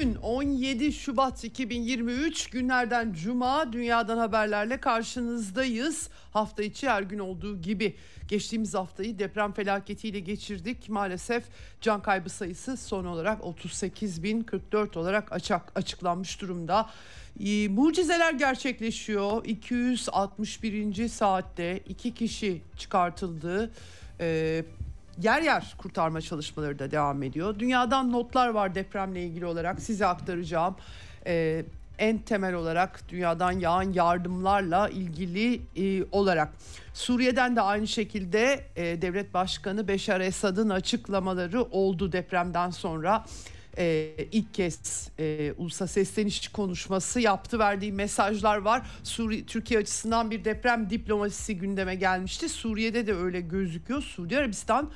Bugün 17 Şubat 2023 günlerden cuma dünyadan haberlerle karşınızdayız. Hafta içi her gün olduğu gibi geçtiğimiz haftayı deprem felaketiyle geçirdik. Maalesef can kaybı sayısı son olarak 38.044 olarak açık, açıklanmış durumda. Ee, mucizeler gerçekleşiyor. 261. saatte iki kişi çıkartıldı. Ee, yer yer kurtarma çalışmaları da devam ediyor. Dünyadan notlar var depremle ilgili olarak size aktaracağım. Ee, en temel olarak dünyadan yağan yardımlarla ilgili e, olarak Suriye'den de aynı şekilde e, devlet başkanı Beşar Esad'ın açıklamaları oldu depremden sonra e, ilk kez e, ulusa sesleniş konuşması yaptı verdiği mesajlar var. Suriye Türkiye açısından bir deprem diplomasisi gündeme gelmişti. Suriye'de de öyle gözüküyor. Suudi Arabistan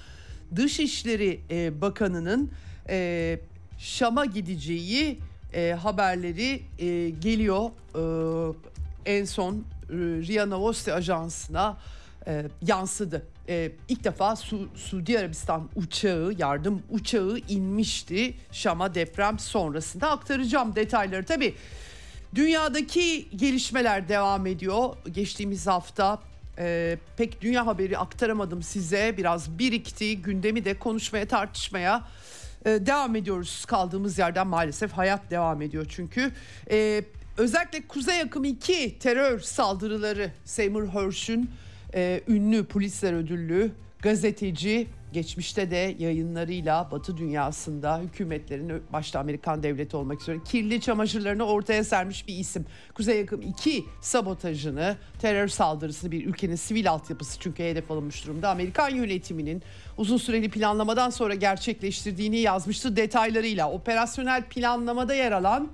Dışişleri e, Bakanı'nın e, Şam'a gideceği e, haberleri e, geliyor. E, en son e, RIA Novosti ajansına e, yansıdı. E, ilk defa Su, Suudi Arabistan uçağı, yardım uçağı inmişti Şam'a deprem sonrasında. Aktaracağım detayları tabii. Dünyadaki gelişmeler devam ediyor. Geçtiğimiz hafta e, pek dünya haberi aktaramadım size. Biraz birikti. Gündemi de konuşmaya, tartışmaya e, devam ediyoruz. Kaldığımız yerden maalesef hayat devam ediyor çünkü. E, özellikle Kuzey Akım 2 terör saldırıları Seymour Hersh'ün e, ünlü Pulitzer ödüllü gazeteci geçmişte de yayınlarıyla Batı dünyasında hükümetlerin başta Amerikan devleti olmak üzere kirli çamaşırlarını ortaya sermiş bir isim. Kuzey Yakım 2 sabotajını, terör saldırısını bir ülkenin sivil altyapısı çünkü hedef alınmış durumda. Amerikan yönetiminin uzun süreli planlamadan sonra gerçekleştirdiğini yazmıştı detaylarıyla. Operasyonel planlamada yer alan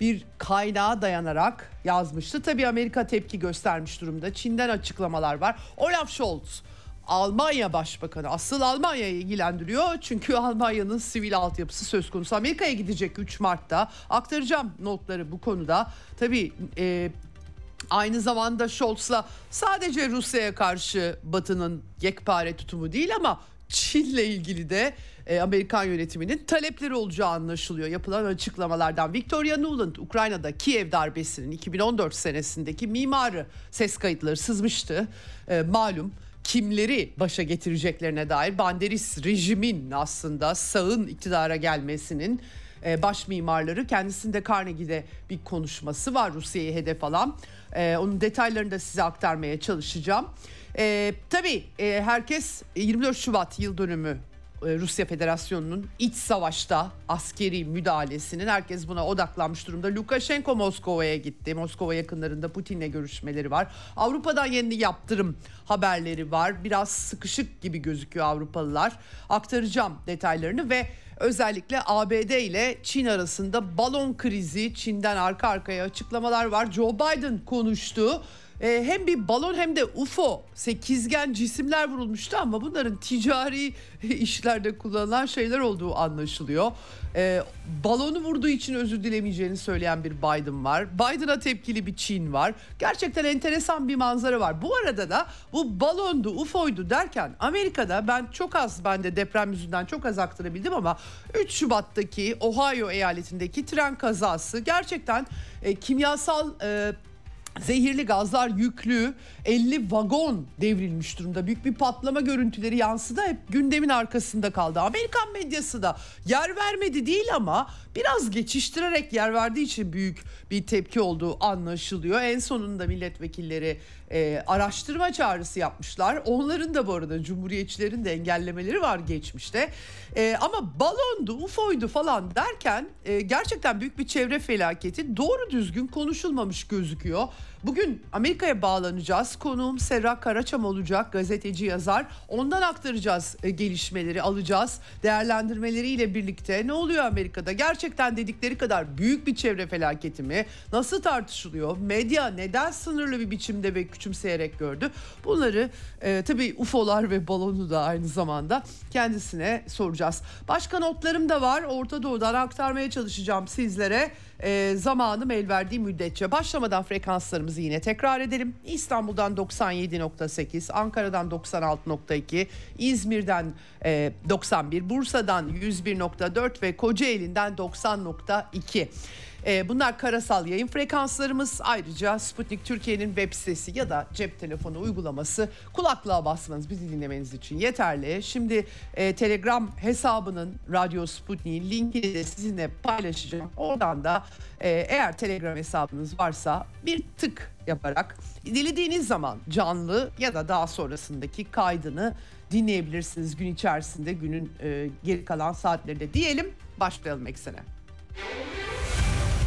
bir kaynağa dayanarak yazmıştı. Tabii Amerika tepki göstermiş durumda. Çin'den açıklamalar var. Olaf Scholz Almanya Başbakanı asıl Almanya'yı ilgilendiriyor. Çünkü Almanya'nın sivil altyapısı söz konusu. Amerika'ya gidecek 3 Mart'ta. Aktaracağım notları bu konuda. Tabii e, aynı zamanda Scholz'la sadece Rusya'ya karşı Batı'nın yekpare tutumu değil ama Çin'le ilgili de e, Amerikan yönetiminin talepleri olacağı anlaşılıyor yapılan açıklamalardan. Victoria Nuland Ukrayna'da Kiev darbesinin 2014 senesindeki mimarı ses kayıtları sızmıştı. E, malum kimleri başa getireceklerine dair Banderis rejimin aslında sağın iktidara gelmesinin e, baş mimarları kendisinde Carnegie'de bir konuşması var Rusya'yı hedef alan. E, onun detaylarını da size aktarmaya çalışacağım. E, tabii herkes 24 Şubat yıl dönümü Rusya Federasyonu'nun iç savaşta askeri müdahalesinin herkes buna odaklanmış durumda. Lukashenko Moskova'ya gitti. Moskova yakınlarında Putin'le görüşmeleri var. Avrupa'dan yeni yaptırım haberleri var. Biraz sıkışık gibi gözüküyor Avrupalılar. Aktaracağım detaylarını ve özellikle ABD ile Çin arasında balon krizi, Çin'den arka arkaya açıklamalar var. Joe Biden konuştu e, hem bir balon hem de UFO sekizgen cisimler vurulmuştu ama bunların ticari işlerde kullanılan şeyler olduğu anlaşılıyor. E, balonu vurduğu için özür dilemeyeceğini söyleyen bir Biden var. Biden'a tepkili bir Çin var. Gerçekten enteresan bir manzara var. Bu arada da bu balondu, UFO'ydu derken Amerika'da ben çok az ben de deprem yüzünden çok az aktarabildim ama 3 Şubat'taki Ohio eyaletindeki tren kazası gerçekten e, kimyasal e, zehirli gazlar yüklü 50 vagon devrilmiş durumda. Büyük bir patlama görüntüleri yansıdı. Hep gündemin arkasında kaldı. Amerikan medyası da yer vermedi değil ama biraz geçiştirerek yer verdiği için büyük bir tepki olduğu anlaşılıyor. En sonunda milletvekilleri e, araştırma çağrısı yapmışlar. Onların da bu arada cumhuriyetçilerin de engellemeleri var geçmişte. E, ama balondu, UFO'ydu falan derken e, gerçekten büyük bir çevre felaketi doğru düzgün konuşulmamış gözüküyor. Bugün Amerika'ya bağlanacağız. Konuğum Serra Karaçam olacak, gazeteci yazar. Ondan aktaracağız e, gelişmeleri, alacağız. Değerlendirmeleriyle birlikte ne oluyor Amerika'da? Gerçekten dedikleri kadar büyük bir çevre felaketi mi? Nasıl tartışılıyor? Medya neden sınırlı bir biçimde ve küçümseyerek gördü? Bunları e, tabii UFO'lar ve balonu da aynı zamanda kendisine soracağız. Başka notlarım da var. Orta Doğu'dan aktarmaya çalışacağım sizlere e, zamanım el verdiği müddetçe. Başlamadan frekanslarımızı yine tekrar edelim. İstanbul'dan 97.8, Ankara'dan 96.2, İzmir'den e, 91, Bursa'dan 101.4 ve Kocaeli'nden 90.2. E, bunlar karasal yayın frekanslarımız. Ayrıca Sputnik Türkiye'nin web sitesi ya da cep telefonu uygulaması kulaklığa basmanız bizi dinlemeniz için yeterli. Şimdi e, Telegram hesabının Radyo Sputnik'in linkini de sizinle paylaşacağım. Oradan da e, eğer Telegram hesabınız varsa bir tık yaparak dilediğiniz zaman canlı ya da daha sonrasındaki kaydını dinleyebilirsiniz gün içerisinde günün e, geri kalan saatlerinde diyelim başlayalım eksene.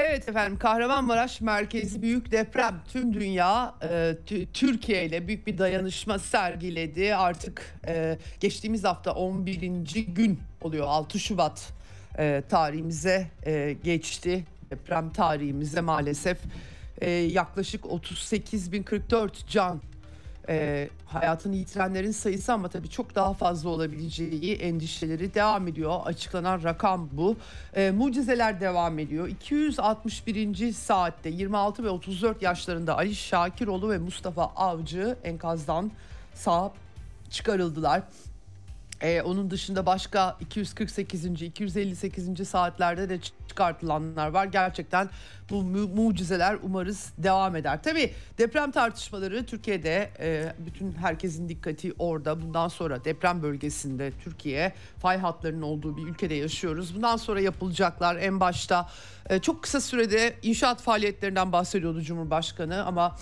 Evet efendim Kahramanmaraş merkezi büyük deprem tüm dünya e, Türkiye ile büyük bir dayanışma sergiledi. Artık e, geçtiğimiz hafta 11. gün oluyor 6 Şubat e, tarihimize e, geçti. Deprem tarihimize maalesef e, yaklaşık 38.044 can e, hayatını yitirenlerin sayısı ama tabii çok daha fazla olabileceği endişeleri devam ediyor. Açıklanan rakam bu. E, mucizeler devam ediyor. 261. saatte 26 ve 34 yaşlarında Ali Şakiroğlu ve Mustafa Avcı enkazdan sağ çıkarıldılar. Ee, onun dışında başka 248. 258. saatlerde de çıkartılanlar var. Gerçekten bu mu- mucizeler umarız devam eder. Tabii deprem tartışmaları Türkiye'de e, bütün herkesin dikkati orada. Bundan sonra deprem bölgesinde Türkiye fay hatlarının olduğu bir ülkede yaşıyoruz. Bundan sonra yapılacaklar en başta e, çok kısa sürede inşaat faaliyetlerinden bahsediyordu Cumhurbaşkanı ama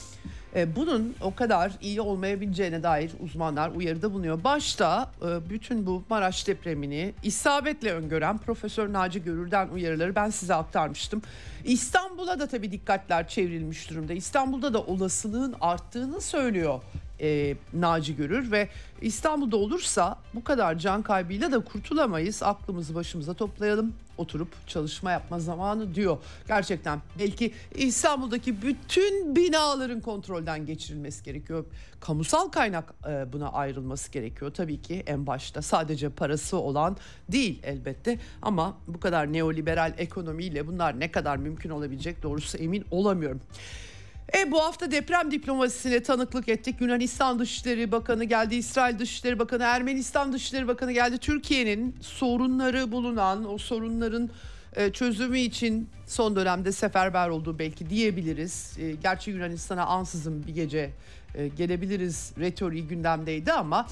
bunun o kadar iyi olmayabileceğine dair uzmanlar uyarıda bulunuyor. Başta e, bütün bu Maraş depremini isabetle öngören Profesör Naci Görür'den uyarıları ben size aktarmıştım. İstanbul'a da tabii dikkatler çevrilmiş durumda. İstanbul'da da olasılığın arttığını söylüyor e, Naci Görür ve İstanbul'da olursa bu kadar can kaybıyla da kurtulamayız. Aklımızı başımıza toplayalım, oturup çalışma yapma zamanı diyor. Gerçekten belki İstanbul'daki bütün binaların kontrolden geçirilmesi gerekiyor. Kamusal kaynak e, buna ayrılması gerekiyor tabii ki en başta. Sadece parası olan değil elbette ama bu kadar neoliberal ekonomiyle bunlar ne kadar mümkün olabilecek doğrusu emin olamıyorum. E bu hafta deprem diplomasisine tanıklık ettik. Yunanistan Dışişleri Bakanı geldi, İsrail Dışişleri Bakanı, Ermenistan Dışişleri Bakanı geldi. Türkiye'nin sorunları bulunan, o sorunların e, çözümü için son dönemde seferber olduğu belki diyebiliriz. E, gerçi Yunanistan'a ansızın bir gece e, gelebiliriz retoriği gündemdeydi ama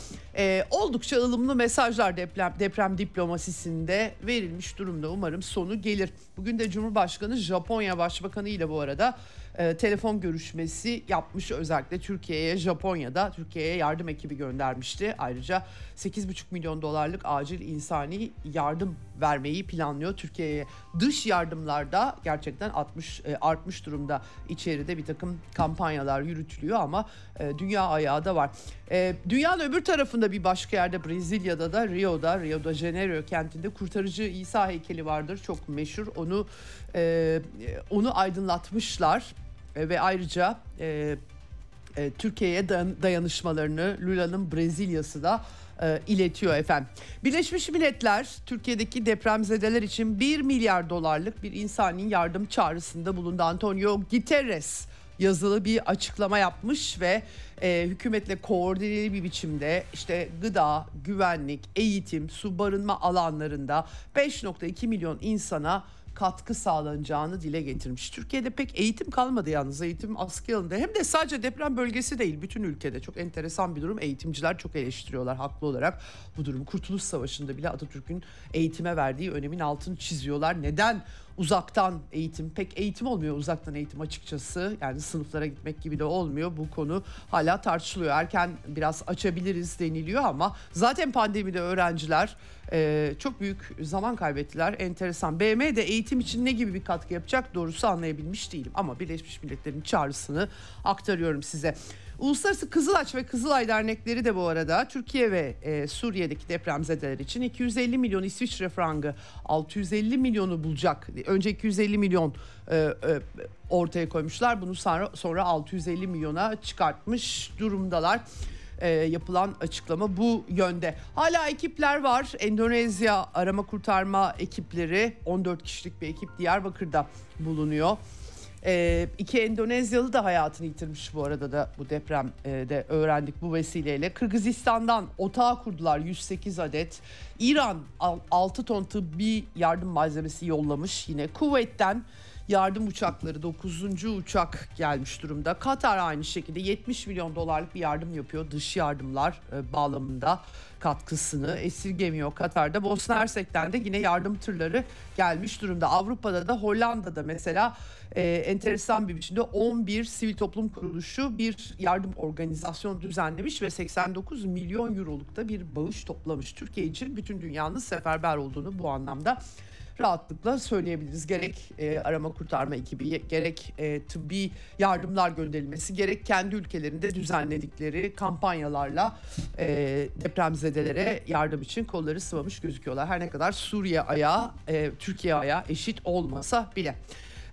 oldukça ılımlı mesajlar deprem, deprem diplomasisinde verilmiş durumda. Umarım sonu gelir. Bugün de Cumhurbaşkanı Japonya Başbakanı ile bu arada e, telefon görüşmesi yapmış özellikle Türkiye'ye Japonya'da Türkiye'ye yardım ekibi göndermişti. Ayrıca 8,5 milyon dolarlık acil insani yardım vermeyi planlıyor Türkiye'ye. Dış yardımlarda gerçekten 60 e, artmış durumda. İçeride bir takım kampanyalar yürütülüyor ama e, dünya ayağı da var. E, dünyanın öbür tarafında bir başka yerde Brezilya'da da Rio'da Rio de Janeiro kentinde kurtarıcı İsa heykeli vardır. Çok meşhur. Onu e, onu aydınlatmışlar e, ve ayrıca e, e, Türkiye'ye dayanışmalarını Lula'nın Brezilya'sı da e, iletiyor efendim. Birleşmiş Milletler Türkiye'deki depremzedeler için 1 milyar dolarlık bir insani yardım çağrısında bulundu. Antonio Guterres yazılı bir açıklama yapmış ve e, hükümetle koordineli bir biçimde işte gıda, güvenlik, eğitim, su barınma alanlarında 5.2 milyon insana katkı sağlanacağını dile getirmiş. Türkiye'de pek eğitim kalmadı yalnız eğitim askıya alındı. Hem de sadece deprem bölgesi değil bütün ülkede çok enteresan bir durum. Eğitimciler çok eleştiriyorlar haklı olarak bu durumu. Kurtuluş Savaşı'nda bile Atatürk'ün eğitime verdiği önemin altını çiziyorlar. Neden uzaktan eğitim. Pek eğitim olmuyor uzaktan eğitim açıkçası. Yani sınıflara gitmek gibi de olmuyor. Bu konu hala tartışılıyor. Erken biraz açabiliriz deniliyor ama zaten pandemide öğrenciler e, çok büyük zaman kaybettiler. Enteresan. BM de eğitim için ne gibi bir katkı yapacak doğrusu anlayabilmiş değilim. Ama Birleşmiş Milletler'in çağrısını aktarıyorum size. Uluslararası Kızılaç ve Kızılay dernekleri de bu arada Türkiye ve e, Suriye'deki depremzedeler için 250 milyon İsviçre frangı 650 milyonu bulacak. Önce 250 milyon e, e, ortaya koymuşlar. Bunu sonra, sonra 650 milyona çıkartmış durumdalar. E, yapılan açıklama bu yönde. Hala ekipler var. Endonezya arama kurtarma ekipleri 14 kişilik bir ekip Diyarbakır'da bulunuyor. E, iki Endonezyalı da hayatını yitirmiş bu arada da bu depremde öğrendik bu vesileyle. Kırgızistan'dan otağı kurdular 108 adet. İran 6 ton tıbbi yardım malzemesi yollamış yine. Kuveyt'ten yardım uçakları 9. uçak gelmiş durumda. Katar aynı şekilde 70 milyon dolarlık bir yardım yapıyor dış yardımlar e, bağlamında katkısını esirgemiyor Katar'da. Bosna Hersek'ten de yine yardım tırları gelmiş durumda. Avrupa'da da Hollanda'da mesela e, enteresan bir biçimde 11 sivil toplum kuruluşu bir yardım organizasyonu düzenlemiş ve 89 milyon euroluk da bir bağış toplamış. Türkiye için bütün dünyanın seferber olduğunu bu anlamda rahatlıkla söyleyebiliriz. Gerek e, arama kurtarma ekibi, gerek e, tıbbi yardımlar gönderilmesi, gerek kendi ülkelerinde düzenledikleri kampanyalarla e, depremzedelere yardım için kolları sıvamış gözüküyorlar. Her ne kadar Suriye ayağı, e, Türkiye ayağı eşit olmasa bile.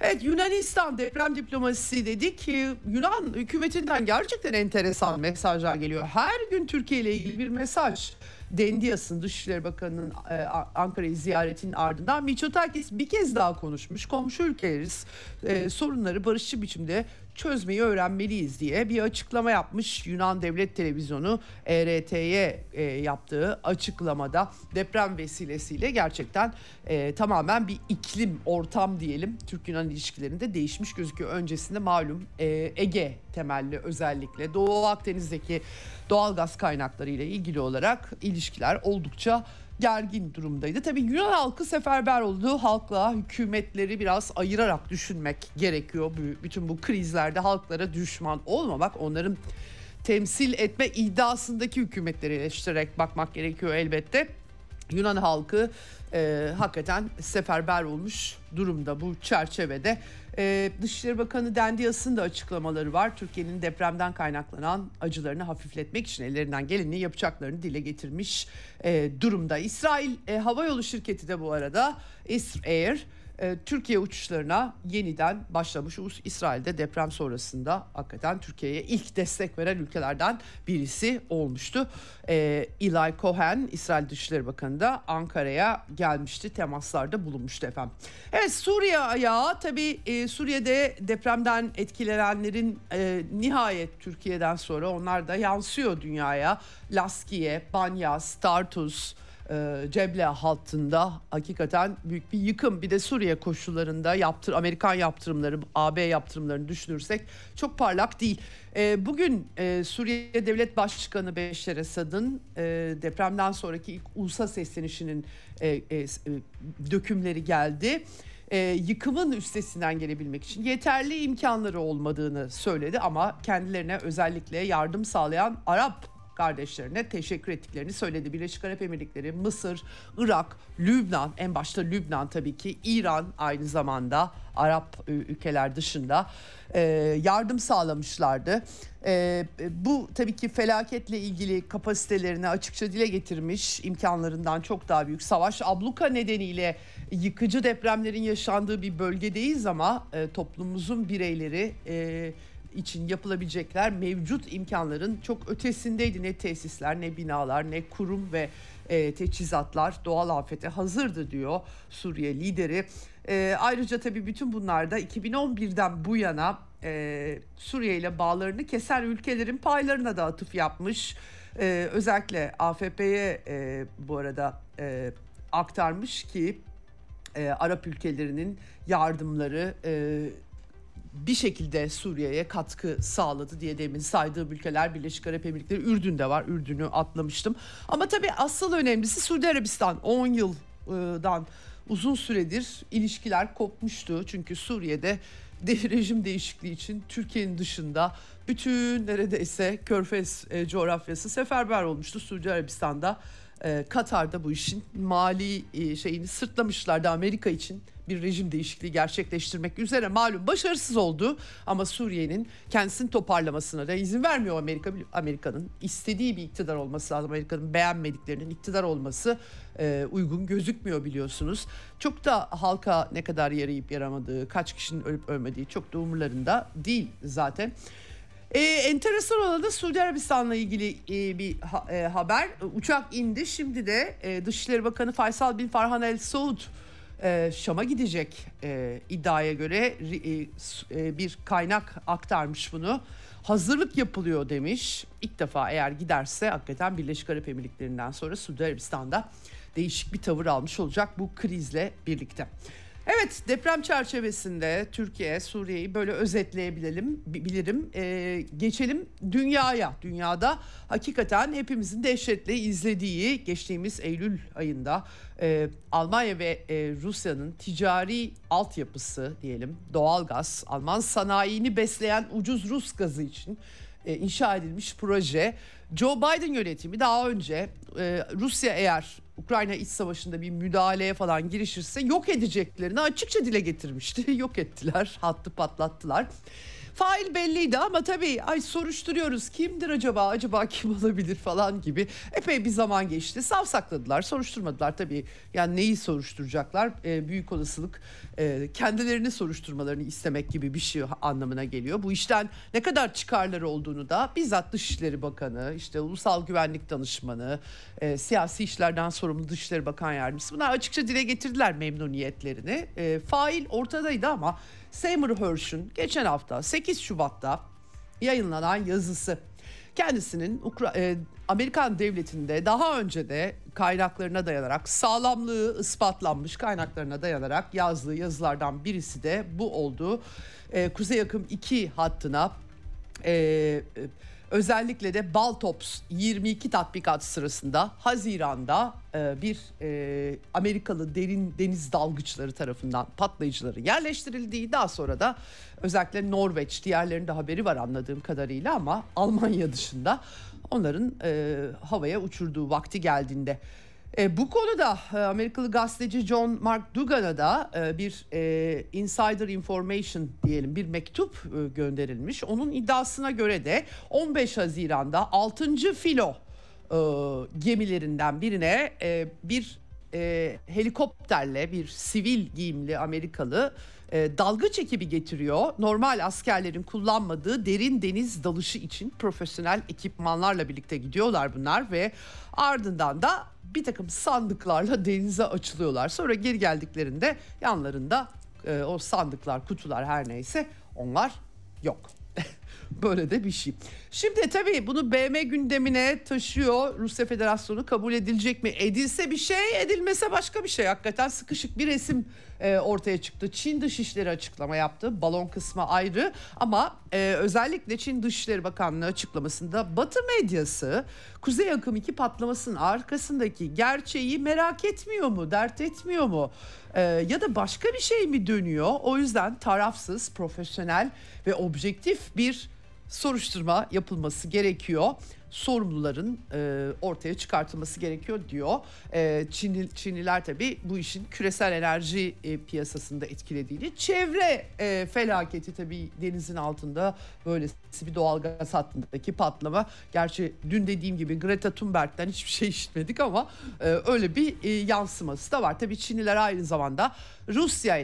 Evet Yunanistan deprem diplomasisi dedik ki Yunan hükümetinden gerçekten enteresan mesajlar geliyor. Her gün Türkiye ile ilgili bir mesaj. Dendias'ın Dışişleri Bakanı'nın e, Ankara'yı ziyaretinin ardından Miçotakis bir kez daha konuşmuş. Komşu ülkeleriz e, sorunları barışçı biçimde çözmeyi öğrenmeliyiz diye bir açıklama yapmış Yunan Devlet Televizyonu ERT'ye e, yaptığı açıklamada. Deprem vesilesiyle gerçekten e, tamamen bir iklim ortam diyelim. Türk-Yunan ilişkilerinde değişmiş gözüküyor. Öncesinde malum e, Ege temelli özellikle. Doğu Akdeniz'deki doğal gaz kaynakları ile ilgili olarak ilişkiler oldukça gergin durumdaydı. Tabii Yunan halkı seferber oldu. Halkla hükümetleri biraz ayırarak düşünmek gerekiyor. Bütün bu krizlerde halklara düşman olmamak, onların temsil etme iddiasındaki hükümetleri eleştirerek bakmak gerekiyor elbette. Yunan halkı e, hakikaten seferber olmuş durumda bu çerçevede. E, Dışişleri Bakanı Dendias'ın da açıklamaları var. Türkiye'nin depremden kaynaklanan acılarını hafifletmek için ellerinden geleni yapacaklarını dile getirmiş e, durumda. İsrail e, Havayolu Şirketi de bu arada İsrail Türkiye uçuşlarına yeniden başlamış. İsrail'de deprem sonrasında hakikaten Türkiye'ye ilk destek veren ülkelerden birisi olmuştu. E, Eli Cohen, İsrail Dışişleri Bakanı da Ankara'ya gelmişti. Temaslarda bulunmuştu efendim. Evet Suriye ayağı tabii e, Suriye'de depremden etkilenenlerin e, nihayet Türkiye'den sonra onlar da yansıyor dünyaya. Laskiye, Banyas, Tartus, e, Ceble hattında hakikaten büyük bir yıkım. Bir de Suriye koşullarında yaptır Amerikan yaptırımları, AB yaptırımlarını düşünürsek çok parlak değil. E, bugün e, Suriye Devlet Başkanı Beşer Esad'ın e, depremden sonraki ilk ulusal seslenişinin e, e, dökümleri geldi e, yıkımın üstesinden gelebilmek için yeterli imkanları olmadığını söyledi ama kendilerine özellikle yardım sağlayan Arap kardeşlerine teşekkür ettiklerini söyledi. Birleşik Arap Emirlikleri, Mısır, Irak, Lübnan, en başta Lübnan tabii ki, İran aynı zamanda Arap ülkeler dışında e, yardım sağlamışlardı. E, bu tabii ki felaketle ilgili kapasitelerini açıkça dile getirmiş, imkanlarından çok daha büyük savaş abluka nedeniyle yıkıcı depremlerin yaşandığı bir bölgedeyiz ama e, toplumumuzun bireyleri için yapılabilecekler mevcut imkanların çok ötesindeydi. Ne tesisler ne binalar ne kurum ve e, teçhizatlar doğal afete hazırdı diyor Suriye lideri. E, ayrıca tabii bütün bunlarda 2011'den bu yana e, Suriye ile bağlarını kesen ülkelerin paylarına da atıf yapmış. E, özellikle AFP'ye e, bu arada e, aktarmış ki e, Arap ülkelerinin yardımları e, bir şekilde Suriye'ye katkı sağladı diye demin saydığım ülkeler Birleşik Arap Emirlikleri Ürdün'de var. Ürdün'ü atlamıştım. Ama tabii asıl önemlisi Suudi Arabistan 10 yıldan uzun süredir ilişkiler kopmuştu. Çünkü Suriye'de de, rejim değişikliği için Türkiye'nin dışında bütün neredeyse Körfez e, coğrafyası seferber olmuştu. Suudi Arabistan'da e, Katar'da bu işin mali e, şeyini sırtlamışlardı Amerika için bir rejim değişikliği gerçekleştirmek üzere. Malum başarısız oldu ama Suriye'nin kendisini toparlamasına da izin vermiyor Amerika. Amerika'nın istediği bir iktidar olması lazım. Amerika'nın beğenmediklerinin iktidar olması e, uygun gözükmüyor biliyorsunuz. Çok da halka ne kadar yarayıp yaramadığı kaç kişinin ölüp ölmediği çok da umurlarında değil zaten. E, enteresan olan da Suudi Arabistan'la ilgili e, bir ha, e, haber. Uçak indi. Şimdi de e, Dışişleri Bakanı Faysal bin Farhan El Saud e, Şam'a gidecek e, iddiaya göre e, e, bir kaynak aktarmış bunu. Hazırlık yapılıyor demiş. İlk defa eğer giderse hakikaten Birleşik Arap Emirlikleri'nden sonra Suudi Arabistan'da değişik bir tavır almış olacak bu krizle birlikte. Evet deprem çerçevesinde Türkiye, Suriye'yi böyle özetleyebilelim, bilirim. Ee, geçelim dünyaya. Dünyada hakikaten hepimizin dehşetle izlediği geçtiğimiz Eylül ayında e, Almanya ve e, Rusya'nın ticari altyapısı diyelim doğalgaz, Alman sanayini besleyen ucuz Rus gazı için e, inşa edilmiş proje. Joe Biden yönetimi daha önce e, Rusya eğer Ukrayna iç savaşında bir müdahaleye falan girişirse yok edeceklerini açıkça dile getirmişti. yok ettiler, hattı patlattılar. Fail belliydi ama tabii ay soruşturuyoruz kimdir acaba acaba kim olabilir falan gibi epey bir zaman geçti. Savsakladılar soruşturmadılar tabii yani neyi soruşturacaklar e, büyük olasılık e, kendilerini soruşturmalarını istemek gibi bir şey anlamına geliyor. Bu işten ne kadar çıkarları olduğunu da bizzat Dışişleri Bakanı işte Ulusal Güvenlik Danışmanı e, siyasi işlerden sorumlu Dışişleri Bakan Yardımcısı bunlar açıkça dile getirdiler memnuniyetlerini. E, fail ortadaydı ama Seymour Hersh'ün geçen hafta 8 Şubat'ta yayınlanan yazısı kendisinin Ukra e, Amerikan devletinde daha önce de kaynaklarına dayanarak sağlamlığı ispatlanmış kaynaklarına dayanarak yazdığı yazılardan birisi de bu oldu. E, Kuzey Akım 2 hattına e, Özellikle de Baltops 22 tatbikat sırasında Haziran'da e, bir e, Amerikalı derin deniz dalgıçları tarafından patlayıcıları yerleştirildiği daha sonra da özellikle Norveç diğerlerinde haberi var anladığım kadarıyla ama Almanya dışında onların e, havaya uçurduğu vakti geldiğinde e, bu konuda e, Amerikalı gazeteci John Mark Dugan'a da e, bir e, insider information diyelim bir mektup e, gönderilmiş. Onun iddiasına göre de 15 Haziran'da 6. filo e, gemilerinden birine e, bir e, helikopterle bir sivil giyimli Amerikalı e, dalgıç ekibi getiriyor. Normal askerlerin kullanmadığı derin deniz dalışı için profesyonel ekipmanlarla birlikte gidiyorlar bunlar ve ardından da bir takım sandıklarla denize açılıyorlar. Sonra geri geldiklerinde yanlarında e, o sandıklar, kutular her neyse onlar yok. Böyle de bir şey. Şimdi tabii bunu BM gündemine taşıyor. Rusya Federasyonu kabul edilecek mi? Edilse bir şey, edilmese başka bir şey. Hakikaten sıkışık bir resim e, ortaya çıktı. Çin Dışişleri açıklama yaptı. Balon kısmı ayrı ama e, özellikle Çin Dışişleri Bakanlığı açıklamasında Batı medyası Kuzey Akım 2 patlamasının arkasındaki gerçeği merak etmiyor mu, dert etmiyor mu? E, ya da başka bir şey mi dönüyor? O yüzden tarafsız, profesyonel ve objektif bir soruşturma yapılması gerekiyor sorumluların e, ortaya çıkartılması gerekiyor diyor. E, Çinli, Çinliler tabii bu işin küresel enerji e, piyasasında etkilediğini, çevre e, felaketi tabii denizin altında böylesi bir doğal gaz hattındaki patlama. Gerçi dün dediğim gibi Greta Thunberg'den hiçbir şey işitmedik ama e, öyle bir e, yansıması da var. Tabii Çinliler aynı zamanda Rusya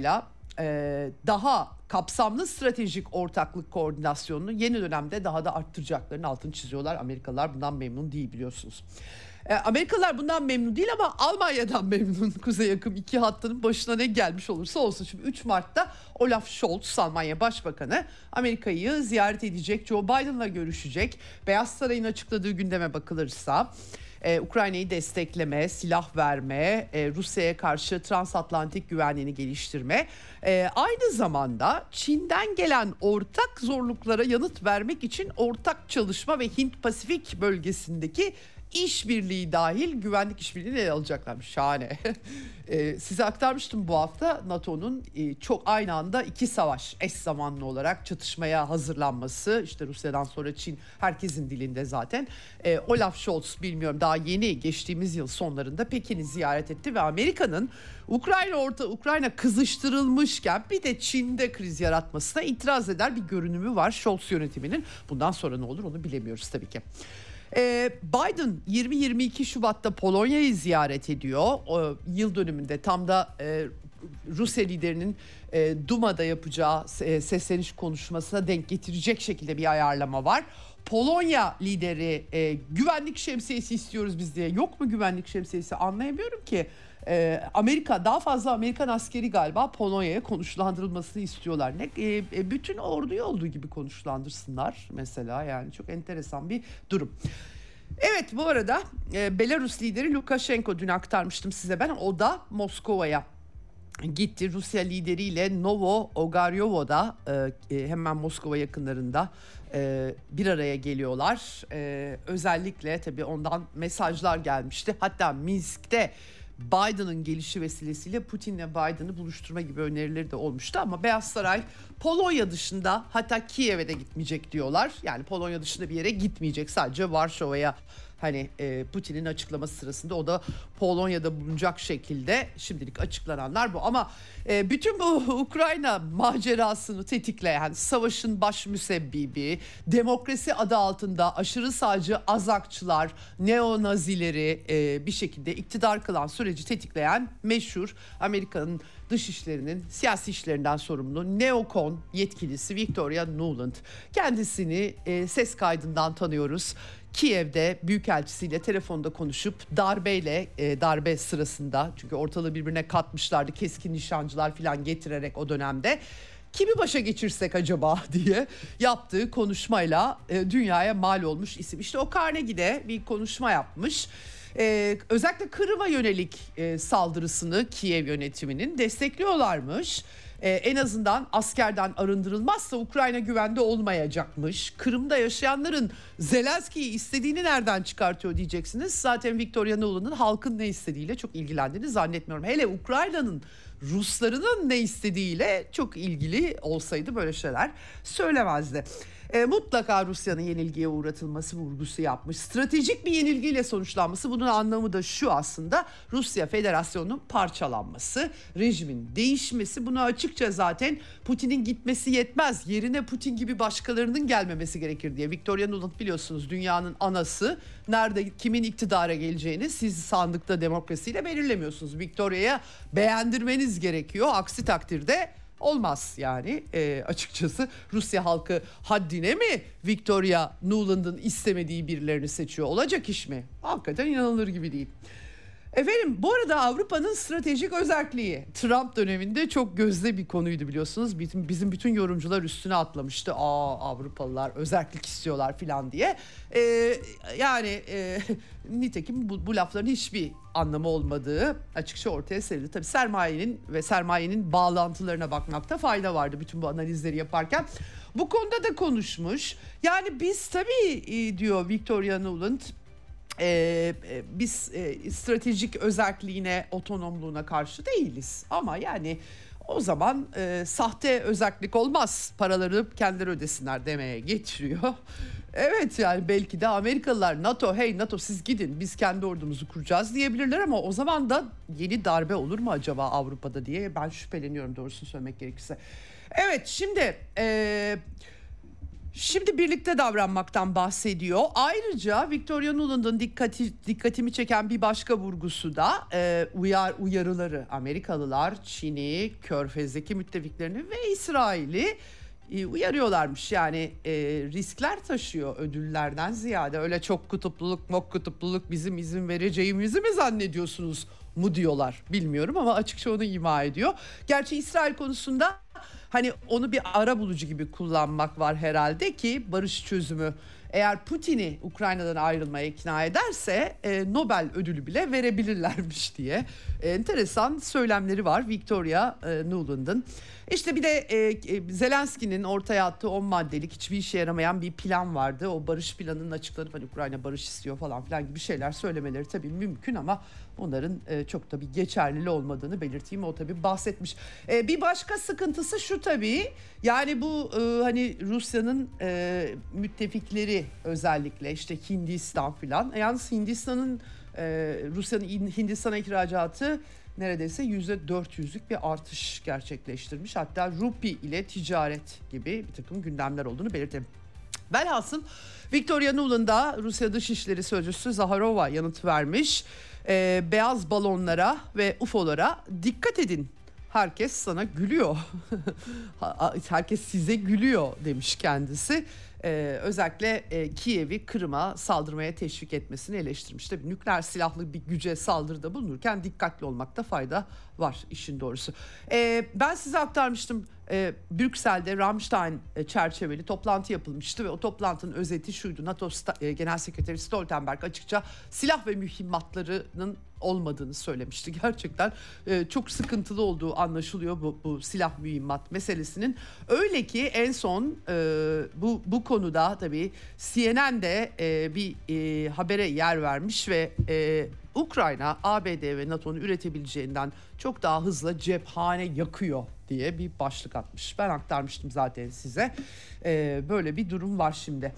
ile daha kapsamlı stratejik ortaklık koordinasyonunu yeni dönemde daha da arttıracaklarını altını çiziyorlar. Amerikalılar bundan memnun değil biliyorsunuz. E, Amerikalılar bundan memnun değil ama Almanya'dan memnun. Kuzey yakın iki hattının başına ne gelmiş olursa olsun. Şimdi 3 Mart'ta Olaf Scholz Almanya Başbakanı Amerika'yı ziyaret edecek. Joe Biden'la görüşecek. Beyaz Saray'ın açıkladığı gündeme bakılırsa e, Ukrayna'yı destekleme, silah verme, e, Rusya'ya karşı transatlantik güvenliğini geliştirme, e, aynı zamanda Çin'den gelen ortak zorluklara yanıt vermek için ortak çalışma ve Hint-Pasifik bölgesindeki işbirliği dahil güvenlik işbirliğini ele alacaklarmış. Şahane. e, size aktarmıştım bu hafta NATO'nun e, çok aynı anda iki savaş eş zamanlı olarak çatışmaya hazırlanması. İşte Rusya'dan sonra Çin herkesin dilinde zaten. E, Olaf Scholz bilmiyorum daha yeni geçtiğimiz yıl sonlarında Pekin'i ziyaret etti ve Amerika'nın Ukrayna orta Ukrayna kızıştırılmışken bir de Çin'de kriz yaratmasına itiraz eder bir görünümü var Scholz yönetiminin. Bundan sonra ne olur onu bilemiyoruz tabii ki. Ee, Biden 20-22 Şubat'ta Polonya'yı ziyaret ediyor. O, yıl dönümünde tam da e, Rusya liderinin e, Duma'da yapacağı e, sesleniş konuşmasına denk getirecek şekilde bir ayarlama var. Polonya lideri e, güvenlik şemsiyesi istiyoruz biz diye. Yok mu güvenlik şemsiyesi anlayamıyorum ki. E, Amerika daha fazla Amerikan askeri galiba Polonya'ya konuşlandırılmasını istiyorlar. Ne e, e, bütün orduyu olduğu gibi konuşlandırsınlar mesela yani çok enteresan bir durum. Evet bu arada e, Belarus lideri Lukashenko dün aktarmıştım size ben o da Moskova'ya gitti Rusya lideriyle Novo Ogaryovo'da e, e, hemen Moskova yakınlarında e, bir araya geliyorlar. E, özellikle tabii ondan mesajlar gelmişti. Hatta Minsk'te Biden'ın gelişi vesilesiyle Putin'le Biden'ı buluşturma gibi önerileri de olmuştu ama Beyaz Saray Polonya dışında hatta Kiev'e de gitmeyecek diyorlar. Yani Polonya dışında bir yere gitmeyecek sadece Varşova'ya Hani e, Putin'in açıklaması sırasında o da Polonya'da bulunacak şekilde şimdilik açıklananlar bu. Ama e, bütün bu Ukrayna macerasını tetikleyen savaşın baş müsebbibi, demokrasi adı altında aşırı sağcı azakçılar, neonazileri e, bir şekilde iktidar kılan süreci tetikleyen meşhur Amerika'nın dışişlerinin siyasi işlerinden sorumlu neokon yetkilisi Victoria Nuland. Kendisini e, ses kaydından tanıyoruz. Kiev'de büyükelçisiyle telefonda konuşup darbeyle e, darbe sırasında çünkü ortalığı birbirine katmışlardı keskin nişancılar falan getirerek o dönemde kimi başa geçirsek acaba diye yaptığı konuşmayla e, dünyaya mal olmuş isim. İşte o Carnegie'de bir konuşma yapmış. Ee, özellikle Kırım'a yönelik e, saldırısını Kiev yönetiminin destekliyorlarmış e, en azından askerden arındırılmazsa Ukrayna güvende olmayacakmış. Kırım'da yaşayanların Zelenski'yi istediğini nereden çıkartıyor diyeceksiniz. Zaten Victoria Nuland'ın halkın ne istediğiyle çok ilgilendiğini zannetmiyorum. Hele Ukrayna'nın Ruslarının ne istediğiyle çok ilgili olsaydı böyle şeyler söylemezdi. E, mutlaka Rusya'nın yenilgiye uğratılması vurgusu yapmış. Stratejik bir yenilgiyle sonuçlanması bunun anlamı da şu aslında Rusya Federasyonu'nun parçalanması, rejimin değişmesi. Bunu açıkça zaten Putin'in gitmesi yetmez. Yerine Putin gibi başkalarının gelmemesi gerekir diye. Victoria Nuland biliyorsunuz dünyanın anası. Nerede kimin iktidara geleceğini siz sandıkta demokrasiyle belirlemiyorsunuz. Victoria'ya beğendirmeniz gerekiyor. Aksi takdirde Olmaz yani e, açıkçası Rusya halkı haddine mi Victoria Nuland'ın istemediği birilerini seçiyor olacak iş mi? Hakikaten inanılır gibi değil. Efendim bu arada Avrupa'nın stratejik özelliği Trump döneminde çok gözde bir konuydu biliyorsunuz. Bizim, bizim bütün yorumcular üstüne atlamıştı. Aa Avrupalılar özellik istiyorlar falan diye. Ee, yani e, nitekim bu, bu lafların hiçbir anlamı olmadığı açıkça ortaya serildi. Tabii sermayenin ve sermayenin bağlantılarına bakmakta fayda vardı bütün bu analizleri yaparken. Bu konuda da konuşmuş. Yani biz tabii e, diyor Victoria Nuland ee, biz e, stratejik özelliğine, otonomluğuna karşı değiliz. Ama yani o zaman e, sahte özellik olmaz. Paraları kendileri ödesinler demeye getiriyor. Evet yani belki de Amerikalılar NATO hey NATO siz gidin biz kendi ordumuzu kuracağız diyebilirler ama o zaman da yeni darbe olur mu acaba Avrupa'da diye ben şüpheleniyorum doğrusunu söylemek gerekirse. Evet şimdi... E, Şimdi birlikte davranmaktan bahsediyor. Ayrıca Victoria Nuland'ın dikkati, dikkatimi çeken bir başka vurgusu da e, uyar uyarıları. Amerikalılar Çin'i, Körfez'deki müttefiklerini ve İsrail'i e, uyarıyorlarmış. Yani e, riskler taşıyor ödüllerden ziyade. Öyle çok kutupluluk, mok kutupluluk bizim izin vereceğimizi mi zannediyorsunuz mu diyorlar. Bilmiyorum ama açıkça onu ima ediyor. Gerçi İsrail konusunda Hani onu bir ara bulucu gibi kullanmak var herhalde ki barış çözümü eğer Putin'i Ukrayna'dan ayrılmaya ikna ederse e, Nobel ödülü bile verebilirlermiş diye e, enteresan söylemleri var Victoria e, Nuland'ın. İşte bir de e, e, Zelenski'nin ortaya attığı 10 maddelik hiçbir işe yaramayan bir plan vardı. O barış planının açıklanıp hani Ukrayna barış istiyor falan filan gibi şeyler söylemeleri tabii mümkün ama onların e, çok tabii geçerli olmadığını belirteyim. O tabii bahsetmiş. E, bir başka sıkıntısı şu tabii yani bu e, hani Rusya'nın e, müttefikleri özellikle işte Hindistan filan. Yalnız Hindistan'ın Rusya'nın Hindistan'a ihracatı neredeyse yüzde 400'lük bir artış gerçekleştirmiş. Hatta rupi ile ticaret gibi bir takım gündemler olduğunu belirtelim. Velhasıl Victoria Nuland'a Rusya Dışişleri Sözcüsü Zaharova yanıt vermiş. Ee, beyaz balonlara ve UFO'lara dikkat edin. Herkes sana gülüyor. Herkes size gülüyor demiş kendisi e, özellikle e, Kiev'i Kırım'a saldırmaya teşvik etmesini eleştirmiş. Tabii nükleer silahlı bir güce saldırıda bulunurken dikkatli olmakta fayda var işin doğrusu. E, ben size aktarmıştım e, Brüksel'de Ramstein e, çerçeveli toplantı yapılmıştı ve o toplantının özeti şuydu. NATO e, Genel Sekreteri Stoltenberg açıkça silah ve mühimmatlarının olmadığını söylemişti. Gerçekten e, çok sıkıntılı olduğu anlaşılıyor bu, bu silah mühimmat meselesinin. Öyle ki en son e, bu bu konuda tabii CNN de e, bir e, habere yer vermiş ve e, Ukrayna ABD ve NATO'nun üretebileceğinden çok daha hızlı cephane yakıyor diye bir başlık atmış. Ben aktarmıştım zaten size. E, böyle bir durum var şimdi.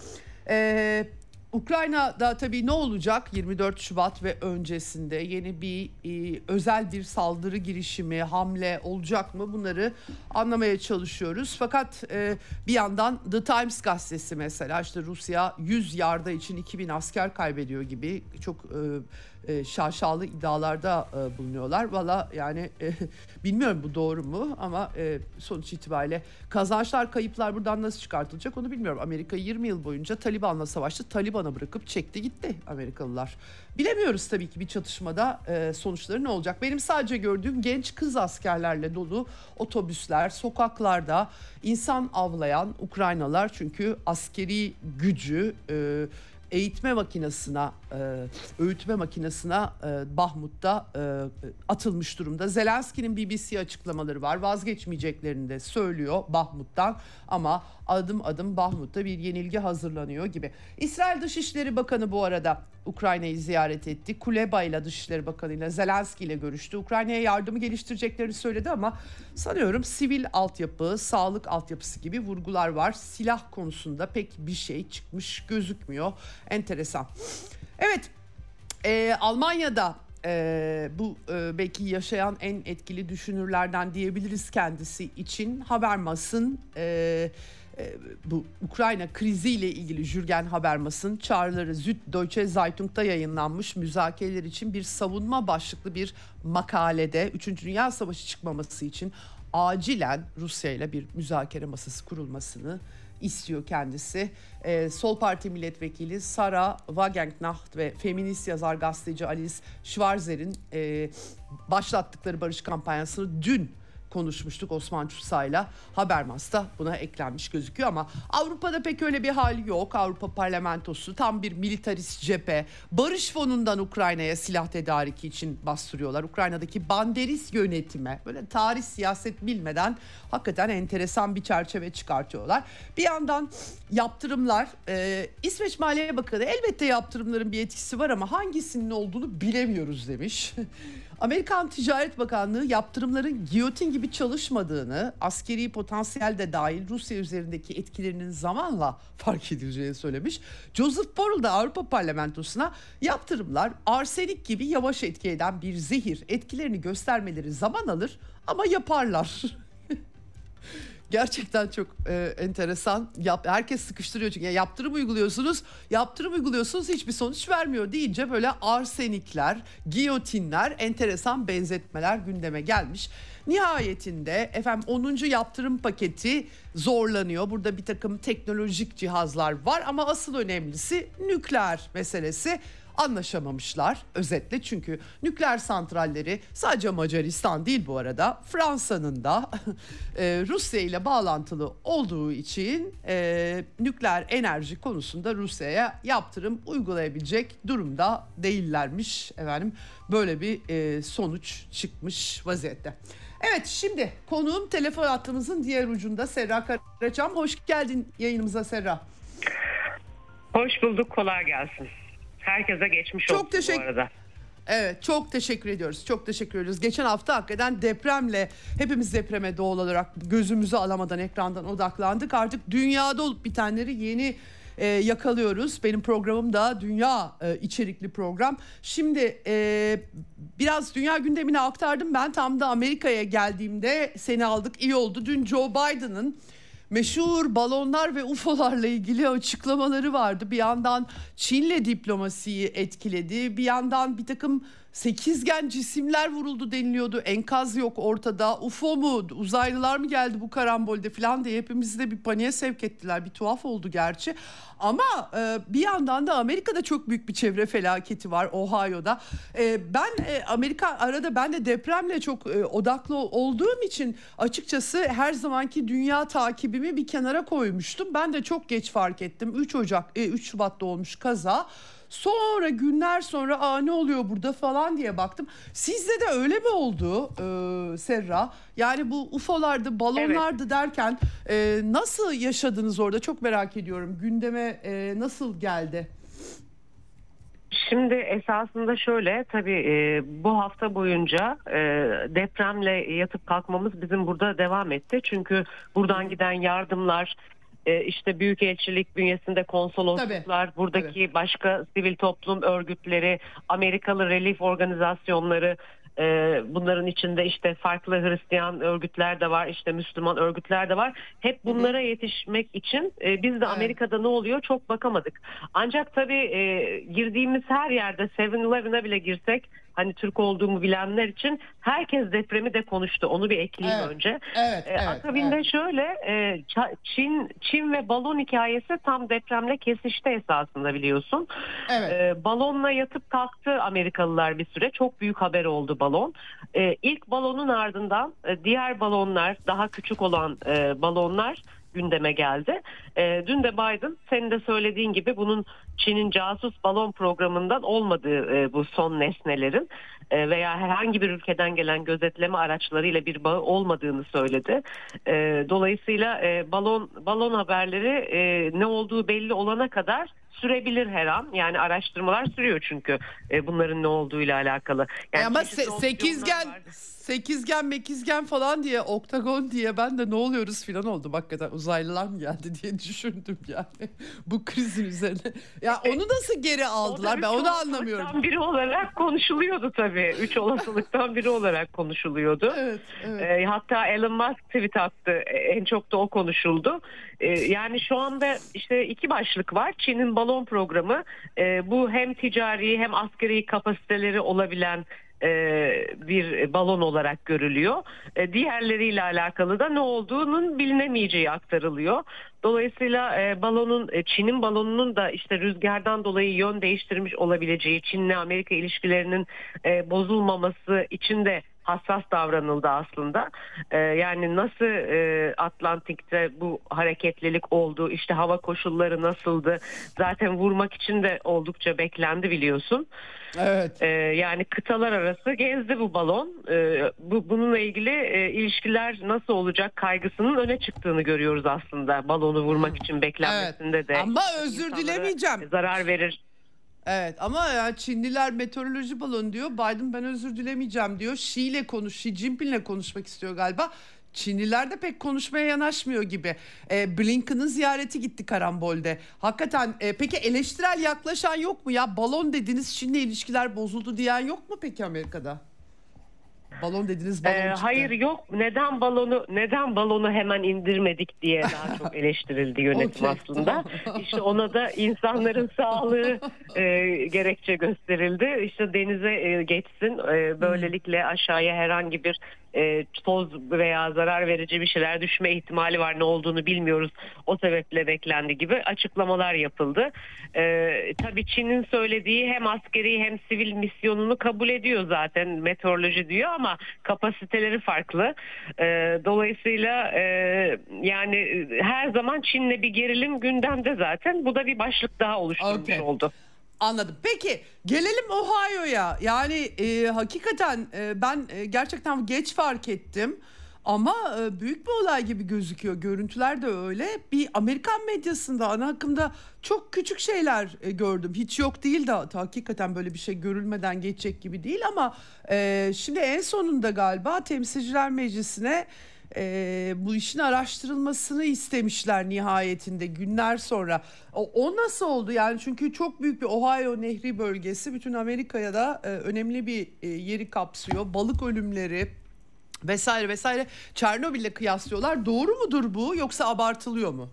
E, Ukrayna'da tabii ne olacak 24 Şubat ve öncesinde yeni bir e, özel bir saldırı girişimi, hamle olacak mı bunları anlamaya çalışıyoruz. Fakat e, bir yandan The Times gazetesi mesela işte Rusya 100 yarda için 2000 asker kaybediyor gibi çok e, e, şaşalı iddialarda e, bulunuyorlar. Valla yani e, bilmiyorum bu doğru mu ama e, sonuç itibariyle kazançlar kayıplar buradan nasıl çıkartılacak onu bilmiyorum. Amerika 20 yıl boyunca Taliban'la savaştı. Taliban'a bırakıp çekti gitti Amerikalılar. Bilemiyoruz tabii ki bir çatışmada e, sonuçları ne olacak. Benim sadece gördüğüm genç kız askerlerle dolu otobüsler, sokaklarda insan avlayan Ukraynalar çünkü askeri gücü... E, eğitme makinesine, e, öğütme makinesine e, Bahmut'ta e, atılmış durumda. Zelenski'nin BBC açıklamaları var. Vazgeçmeyeceklerini de söylüyor Bahmut'tan ama adım adım Bahmut'ta bir yenilgi hazırlanıyor gibi. İsrail Dışişleri Bakanı bu arada Ukrayna'yı ziyaret etti. Kuleba ile Dışişleri Bakanı ile Zelenski ile görüştü. Ukrayna'ya yardımı geliştireceklerini söyledi ama sanıyorum sivil altyapı, sağlık altyapısı gibi vurgular var. Silah konusunda pek bir şey çıkmış gözükmüyor. Enteresan. Evet, e, Almanya'da e, bu e, belki yaşayan en etkili düşünürlerden diyebiliriz kendisi için Habermas'ın e, e, bu Ukrayna kriziyle ilgili Jürgen Habermas'ın çağrıları Süddeutsche Zeitung'da yayınlanmış müzakereler için bir savunma başlıklı bir makalede 3. Dünya Savaşı çıkmaması için acilen Rusya ile bir müzakere masası kurulmasını istiyor kendisi. Ee, Sol Parti milletvekili Sara Wagenknecht ve feminist yazar gazeteci Alice Schwarzer'in e, başlattıkları barış kampanyasını dün konuşmuştuk Osman Çusa'yla. Habermas'ta buna eklenmiş gözüküyor ama Avrupa'da pek öyle bir hal yok. Avrupa Parlamentosu tam bir militarist cephe. Barış fonundan Ukrayna'ya silah tedariki için bastırıyorlar. Ukrayna'daki banderis yönetime böyle tarih siyaset bilmeden hakikaten enteresan bir çerçeve çıkartıyorlar. Bir yandan yaptırımlar e, İsveç Maliye Bakanı elbette yaptırımların bir etkisi var ama hangisinin olduğunu bilemiyoruz demiş. Amerikan Ticaret Bakanlığı yaptırımların giyotin gibi çalışmadığını, askeri potansiyel de dahil Rusya üzerindeki etkilerinin zamanla fark edileceğini söylemiş. Joseph Borrell da Avrupa Parlamentosu'na yaptırımlar arsenik gibi yavaş etki eden bir zehir etkilerini göstermeleri zaman alır ama yaparlar. Gerçekten çok e, enteresan. Yap, herkes sıkıştırıyor çünkü ya yaptırım uyguluyorsunuz. Yaptırım uyguluyorsunuz hiçbir sonuç vermiyor deyince böyle arsenikler, giyotinler, enteresan benzetmeler gündeme gelmiş. Nihayetinde efendim 10. yaptırım paketi zorlanıyor. Burada bir takım teknolojik cihazlar var ama asıl önemlisi nükleer meselesi. Anlaşamamışlar özetle çünkü nükleer santralleri sadece Macaristan değil bu arada Fransa'nın da e, Rusya ile bağlantılı olduğu için e, nükleer enerji konusunda Rusya'ya yaptırım uygulayabilecek durumda değillermiş efendim böyle bir e, sonuç çıkmış vaziyette. Evet şimdi konuğum telefon hattımızın diğer ucunda Serra Karaçam. Hoş geldin yayınımıza Serra. Hoş bulduk kolay gelsin. Herkese geçmiş Çok olsun teşekkür- bu arada. Evet çok teşekkür ediyoruz. Çok teşekkür ediyoruz. Geçen hafta hakikaten depremle hepimiz depreme doğal olarak gözümüzü alamadan ekrandan odaklandık. Artık dünyada olup bitenleri yeni e, yakalıyoruz. Benim programım da dünya e, içerikli program. Şimdi e, biraz dünya gündemini aktardım. Ben tam da Amerika'ya geldiğimde seni aldık. iyi oldu. Dün Joe Biden'ın meşhur balonlar ve UFO'larla ilgili açıklamaları vardı. Bir yandan Çin'le diplomasiyi etkiledi. Bir yandan bir takım sekizgen cisimler vuruldu deniliyordu. Enkaz yok ortada. UFO mu uzaylılar mı geldi bu karambolde falan diye hepimizi de bir paniğe sevk ettiler. Bir tuhaf oldu gerçi. Ama e, bir yandan da Amerika'da çok büyük bir çevre felaketi var Ohio'da. E, ben e, Amerika arada ben de depremle çok e, odaklı olduğum için açıkçası her zamanki dünya takibimi bir kenara koymuştum. Ben de çok geç fark ettim. 3 Ocak e, 3 Şubat'ta olmuş kaza. Sonra günler sonra aa ne oluyor burada falan diye baktım. Sizde de öyle mi oldu e, Serra? Yani bu UFO'lardı, balonlardı derken e, nasıl yaşadınız orada? Çok merak ediyorum. Gündeme e, nasıl geldi? Şimdi esasında şöyle tabii e, bu hafta boyunca e, depremle yatıp kalkmamız bizim burada devam etti. Çünkü buradan giden yardımlar e, işte büyükelçilik bünyesinde konsolosluklar, buradaki başka sivil toplum örgütleri, Amerikalı relief organizasyonları e, bunların içinde işte farklı Hristiyan örgütler de var, işte Müslüman örgütler de var. Hep bunlara yetişmek için e, biz de Amerika'da ne oluyor çok bakamadık. Ancak tabii e, girdiğimiz her yerde 7-Eleven'a bile girsek hani Türk olduğumu bilenler için herkes depremi de konuştu. Onu bir ekleyeyim Evet. önce. Evet, E, evet, akabinde evet. şöyle e, Çin Çin ve balon hikayesi tam depremle kesişti esasında biliyorsun. Evet. E, balonla yatıp kalktı Amerikalılar bir süre. Çok büyük haber oldu balon. E, ilk balonun ardından e, diğer balonlar daha küçük olan e, balonlar gündeme geldi. E, dün de Biden senin de söylediğin gibi bunun Çin'in casus balon programından olmadığı e, bu son nesnelerin e, veya herhangi bir ülkeden gelen gözetleme araçlarıyla bir bağı olmadığını söyledi. E, dolayısıyla e, balon balon haberleri e, ne olduğu belli olana kadar sürebilir her an. Yani araştırmalar sürüyor çünkü e, bunların ne olduğuyla alakalı. Yani E ama se- opsiyonlar sekizgen var. Sekizgen mekizgen falan diye oktagon diye ben de ne oluyoruz falan oldum hakikaten uzaylılar mı geldi diye düşündüm yani bu krizin üzerine. Ya onu nasıl geri aldılar O ben onu anlamıyorum. biri olarak konuşuluyordu tabii. Üç olasılıktan biri olarak konuşuluyordu. Evet, evet. E, hatta Elon Musk tweet attı. E, En çok da o konuşuldu. E, yani şu anda işte iki başlık var. Çin'in balon programı. E, bu hem ticari hem askeri kapasiteleri olabilen e, bir balon olarak görülüyor. E, diğerleriyle alakalı da ne olduğunun bilinemeyeceği aktarılıyor. Dolayısıyla e, balonun Çin'in balonunun da işte rüzgardan dolayı yön değiştirmiş olabileceği Çin'le Amerika ilişkilerinin bozulmaması için de hassas davranıldı aslında. E, yani nasıl e, Atlantik'te bu hareketlilik oldu, işte hava koşulları nasıldı, zaten vurmak için de oldukça beklendi biliyorsun. Evet. E, yani kıtalar arası gezdi bu balon. E, bu bununla ilgili e, ilişkiler nasıl olacak kaygısının öne çıktığını görüyoruz aslında. Balonu vurmak için beklenmesinde de. Ama özür dilemeyeceğim. Zarar verir. Evet ama ya Çinliler meteoroloji balonu diyor. Biden ben özür dilemeyeceğim diyor. Xi ile konuş, Xi Jinping'le konuşmak istiyor galiba. Çinliler de pek konuşmaya yanaşmıyor gibi. E, Blinken'ın ziyareti gitti karambolde. Hakikaten e, peki eleştirel yaklaşan yok mu ya? Balon dediniz Çin'le ilişkiler bozuldu diyen yok mu peki Amerika'da? Balon dediniz balon Ee, çıktı. hayır yok. Neden balonu neden balonu hemen indirmedik diye daha çok eleştirildi yönetim aslında. tamam. İşte ona da insanların sağlığı e, gerekçe gösterildi. İşte denize e, geçsin. E, böylelikle aşağıya herhangi bir e, toz veya zarar verici bir şeyler düşme ihtimali var ne olduğunu bilmiyoruz o sebeple beklendi gibi açıklamalar yapıldı. E, tabii Çin'in söylediği hem askeri hem sivil misyonunu kabul ediyor zaten meteoroloji diyor ama kapasiteleri farklı. E, dolayısıyla e, yani her zaman Çin'le bir gerilim gündemde zaten bu da bir başlık daha oluşturmuş Okay. oldu. Anladım. Peki gelelim Ohio'ya. Yani e, hakikaten e, ben e, gerçekten geç fark ettim. Ama e, büyük bir olay gibi gözüküyor. Görüntüler de öyle. Bir Amerikan medyasında ana akımda çok küçük şeyler e, gördüm. Hiç yok değil de hakikaten böyle bir şey görülmeden geçecek gibi değil ama e, şimdi en sonunda galiba Temsilciler Meclisi'ne e, bu işin araştırılmasını istemişler nihayetinde günler sonra. O, o nasıl oldu yani çünkü çok büyük bir Ohio Nehri bölgesi bütün Amerika'ya da e, önemli bir e, yeri kapsıyor. Balık ölümleri vesaire vesaire Çernobil'le kıyaslıyorlar. Doğru mudur bu yoksa abartılıyor mu?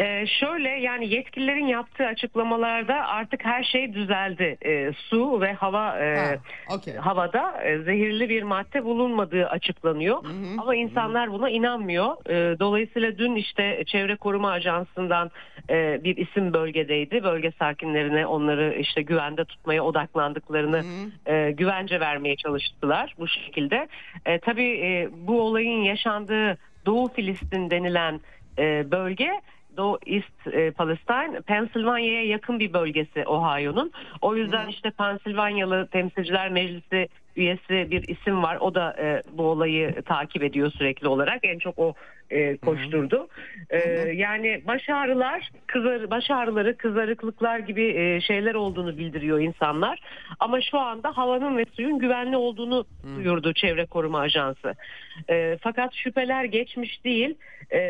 Ee, şöyle yani yetkililerin yaptığı açıklamalarda artık her şey düzeldi. Ee, su ve hava e, Ha, okey. havada e, zehirli bir madde bulunmadığı açıklanıyor. Ama insanlar buna inanmıyor. Ee, dolayısıyla dün işte Çevre Koruma Ajansı'ndan e, bir isim bölgedeydi. Bölge sakinlerine onları işte güvende tutmaya odaklandıklarını e, güvence vermeye çalıştılar bu şekilde. E, tabii e, bu olayın yaşandığı Doğu Filistin denilen e, bölge Doğu East e, Palestine, Pennsylvania'ya yakın bir bölgesi Ohio'nun. O yüzden işte Pensilvanyalı Temsilciler Meclisi üyesi bir isim var. O da e, bu olayı takip ediyor sürekli olarak. En çok o e, koşturdu. E, yani baş ağrılar, kızar, baş ağrıları, kızarıklıklar gibi e, şeyler olduğunu bildiriyor insanlar. Ama şu anda havanın ve suyun güvenli olduğunu duyurdu Çevre Koruma Ajansı. E, fakat şüpheler geçmiş değil. E,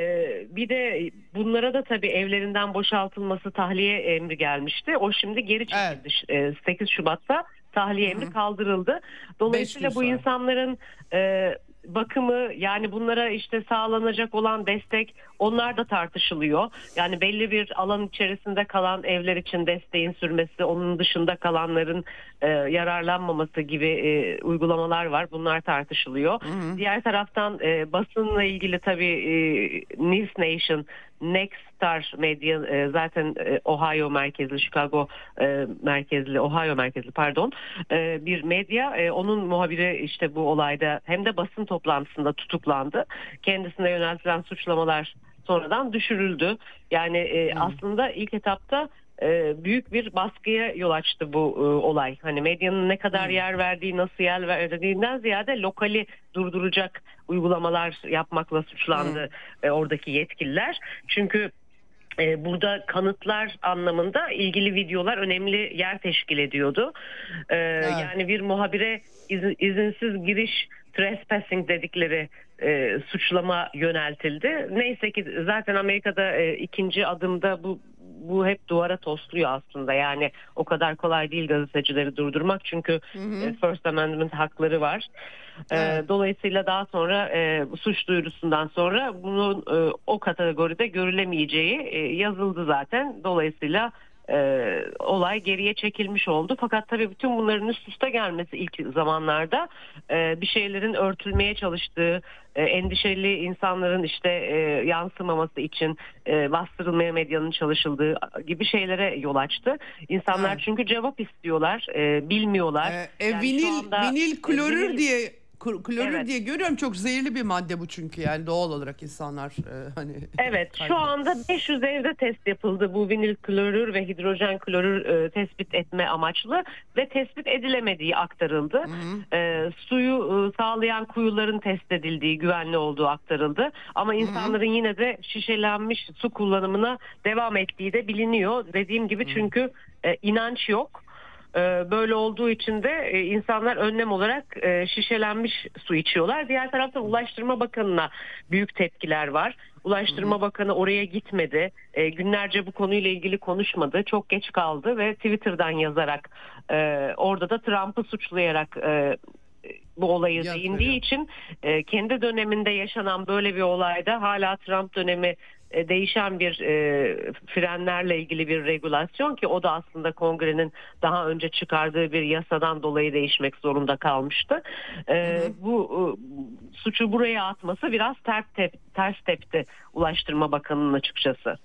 bir de bunlara da tabii evlerinden boşaltılması tahliye emri gelmişti. O şimdi geri çekildi. E, 8 Şubat'ta tahliye emri kaldırıldı. Dolayısıyla bu insanların e, bakımı yani bunlara işte sağlanacak olan destek onlar da tartışılıyor. Yani belli bir alan içerisinde kalan evler için desteğin sürmesi, onun dışında kalanların e, yararlanmaması gibi e, uygulamalar var. Bunlar tartışılıyor. Diğer taraftan e, basınla ilgili tabii e, News Nation Nexstar Medya e, zaten e, Ohio merkezli, Chicago e, merkezli, Ohio merkezli pardon e, bir medya. E, onun muhabiri işte bu olayda hem de basın toplantısında tutuklandı. Kendisine yöneltilen suçlamalar sonradan düşürüldü. Yani e, aslında ilk etapta e, büyük bir baskıya yol açtı bu e, olay. Hani medyanın ne kadar yer verdiği, nasıl yer verdiğinden ziyade lokali durduracak uygulamalar yapmakla suçlandı e, oradaki yetkililer. Çünkü e, burada kanıtlar anlamında ilgili videolar önemli yer teşkil ediyordu. E, Yani bir muhabire iz- izinsiz giriş trespassing dedikleri e, suçlama yöneltildi. Neyse ki zaten Amerika'da e, ikinci adımda bu bu hep duvara tosluyor aslında. Yani o kadar kolay değil gazetecileri durdurmak çünkü e, First Amendment hakları var. E, Evet. Dolayısıyla daha sonra e, suç duyurusundan sonra bunun e, o kategoride görülemeyeceği e, yazıldı zaten. Dolayısıyla e, olay geriye çekilmiş oldu. Fakat tabii bütün bunların üst üste gelmesi ilk zamanlarda e, bir şeylerin örtülmeye çalıştığı, e, endişeli insanların işte e, yansımaması için e, bastırılmaya medyanın çalışıldığı gibi şeylere yol açtı. İnsanlar Evet. çünkü cevap istiyorlar, e, bilmiyorlar. Ee, e, Yani vinil anda, vinil e, klorür vinil- diye klorür Evet. diye görüyorum çok zehirli bir madde bu çünkü yani doğal olarak insanlar e, hani Evet şu kaybeder. anda 500 evde test yapıldı bu vinil klorür ve hidrojen klorür e, tespit etme amaçlı ve tespit edilemediği aktarıldı. E, suyu e, sağlayan kuyuların test edildiği güvenli olduğu aktarıldı. Ama insanların yine de şişelenmiş su kullanımına devam ettiği de biliniyor. Dediğim gibi çünkü e, inanç yok. E, Böyle olduğu için de e, insanlar önlem olarak e, şişelenmiş su içiyorlar. Diğer taraftan Ulaştırma Bakanı'na büyük tepkiler var. Ulaştırma Bakanı oraya gitmedi. E, günlerce bu konuyla ilgili konuşmadı. Çok geç kaldı ve Twitter'dan yazarak e, orada da Trump'ı suçlayarak e, bu olayı Yanıt değindiği için e, kendi döneminde yaşanan böyle bir olayda hala Trump dönemi değişen bir e, frenlerle ilgili bir regulasyon ki o da aslında kongrenin daha önce çıkardığı bir yasadan dolayı değişmek zorunda kalmıştı. E, Bu e, suçu buraya atması biraz ters, tep, ters tepti Ulaştırma Bakanı'nın açıkçası.